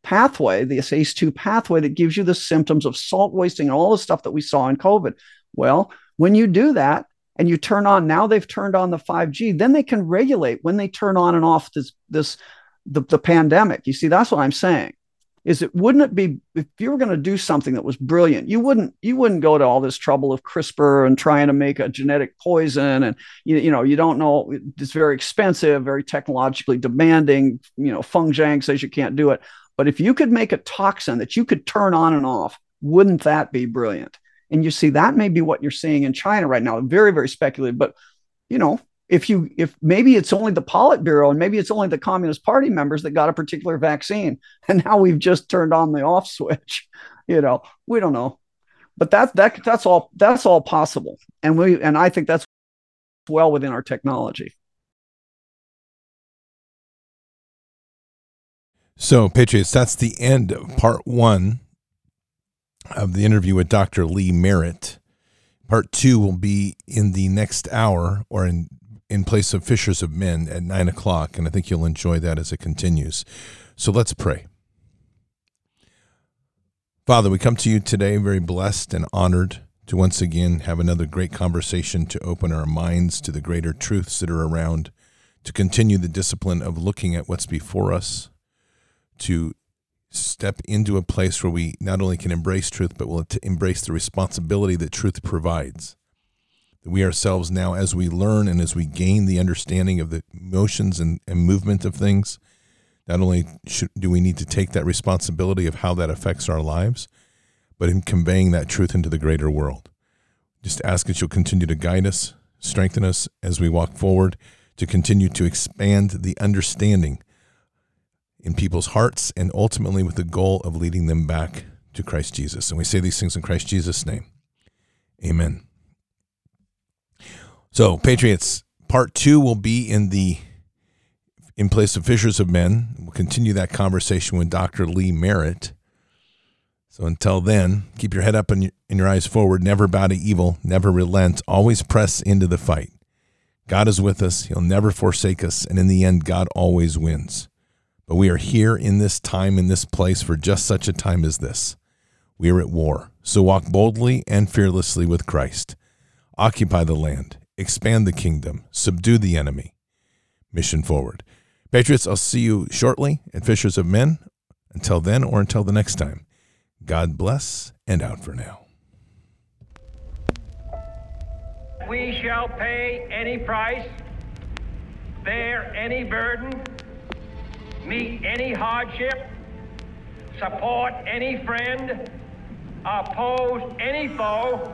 pathway, the ACE2 pathway that gives you the symptoms of salt wasting and all the stuff that we saw in COVID. Well, when you do that, and you turn on now they've turned on the 5G, then they can regulate when they turn on and off this this the, the pandemic. You see, that's what I'm saying is it wouldn't it be if you were going to do something that was brilliant you wouldn't you wouldn't go to all this trouble of crispr and trying to make a genetic poison and you, you know you don't know it's very expensive very technologically demanding you know feng zhang says you can't do it. But if you could make a toxin that you could turn on and off wouldn't that be brilliant? And you see that may be what you're seeing in china right now very very speculative but you know if you if maybe it's only the Politburo and maybe it's only the Communist Party members that got a particular vaccine, and now we've just turned on the off switch. You know, we don't know, but that that that's all that's all possible, and we and I think that's well within our technology. So, Patriots, that's the end of part one of the interview with Dr. Lee Merritt. Part two will be in the next hour or in in place of Fishers of Men at nine o'clock, and I think you'll enjoy that as it continues. So let's pray. Father, we come to you today very blessed and honored to once again have another great conversation to open our minds to the greater truths that are around, to continue the discipline of looking at what's before us, to step into a place where we not only can embrace truth, but will embrace the responsibility that truth provides we ourselves now, as we learn and as we gain the understanding of the motions and, and movement of things, not only should, do we need to take that responsibility of how that affects our lives, but in conveying that truth into the greater world. Just ask that you'll continue to guide us, strengthen us as we walk forward, to continue to expand the understanding in people's hearts and ultimately with the goal of leading them back to Christ Jesus. And we say these things in Christ Jesus' name. Amen. So, Patriots, part two will be in the in place of Fishers of Men. We'll continue that conversation with Dr. Lee Merritt. So until then, keep your head up and your, eyes forward. Never bow to evil. Never relent. Always press into the fight. God is with us. He'll never forsake us. And in the end, God always wins. But we are here in this time, in this place, for just such a time as this. We are at war, so walk boldly and fearlessly with Christ. Occupy the land, expand the kingdom, subdue the enemy. Mission forward. Patriots, I'll see you shortly at Fishers of Men. Until then, or until the next time, God bless and out for now. We shall pay any price, bear any burden, meet any hardship, support any friend oppose any foe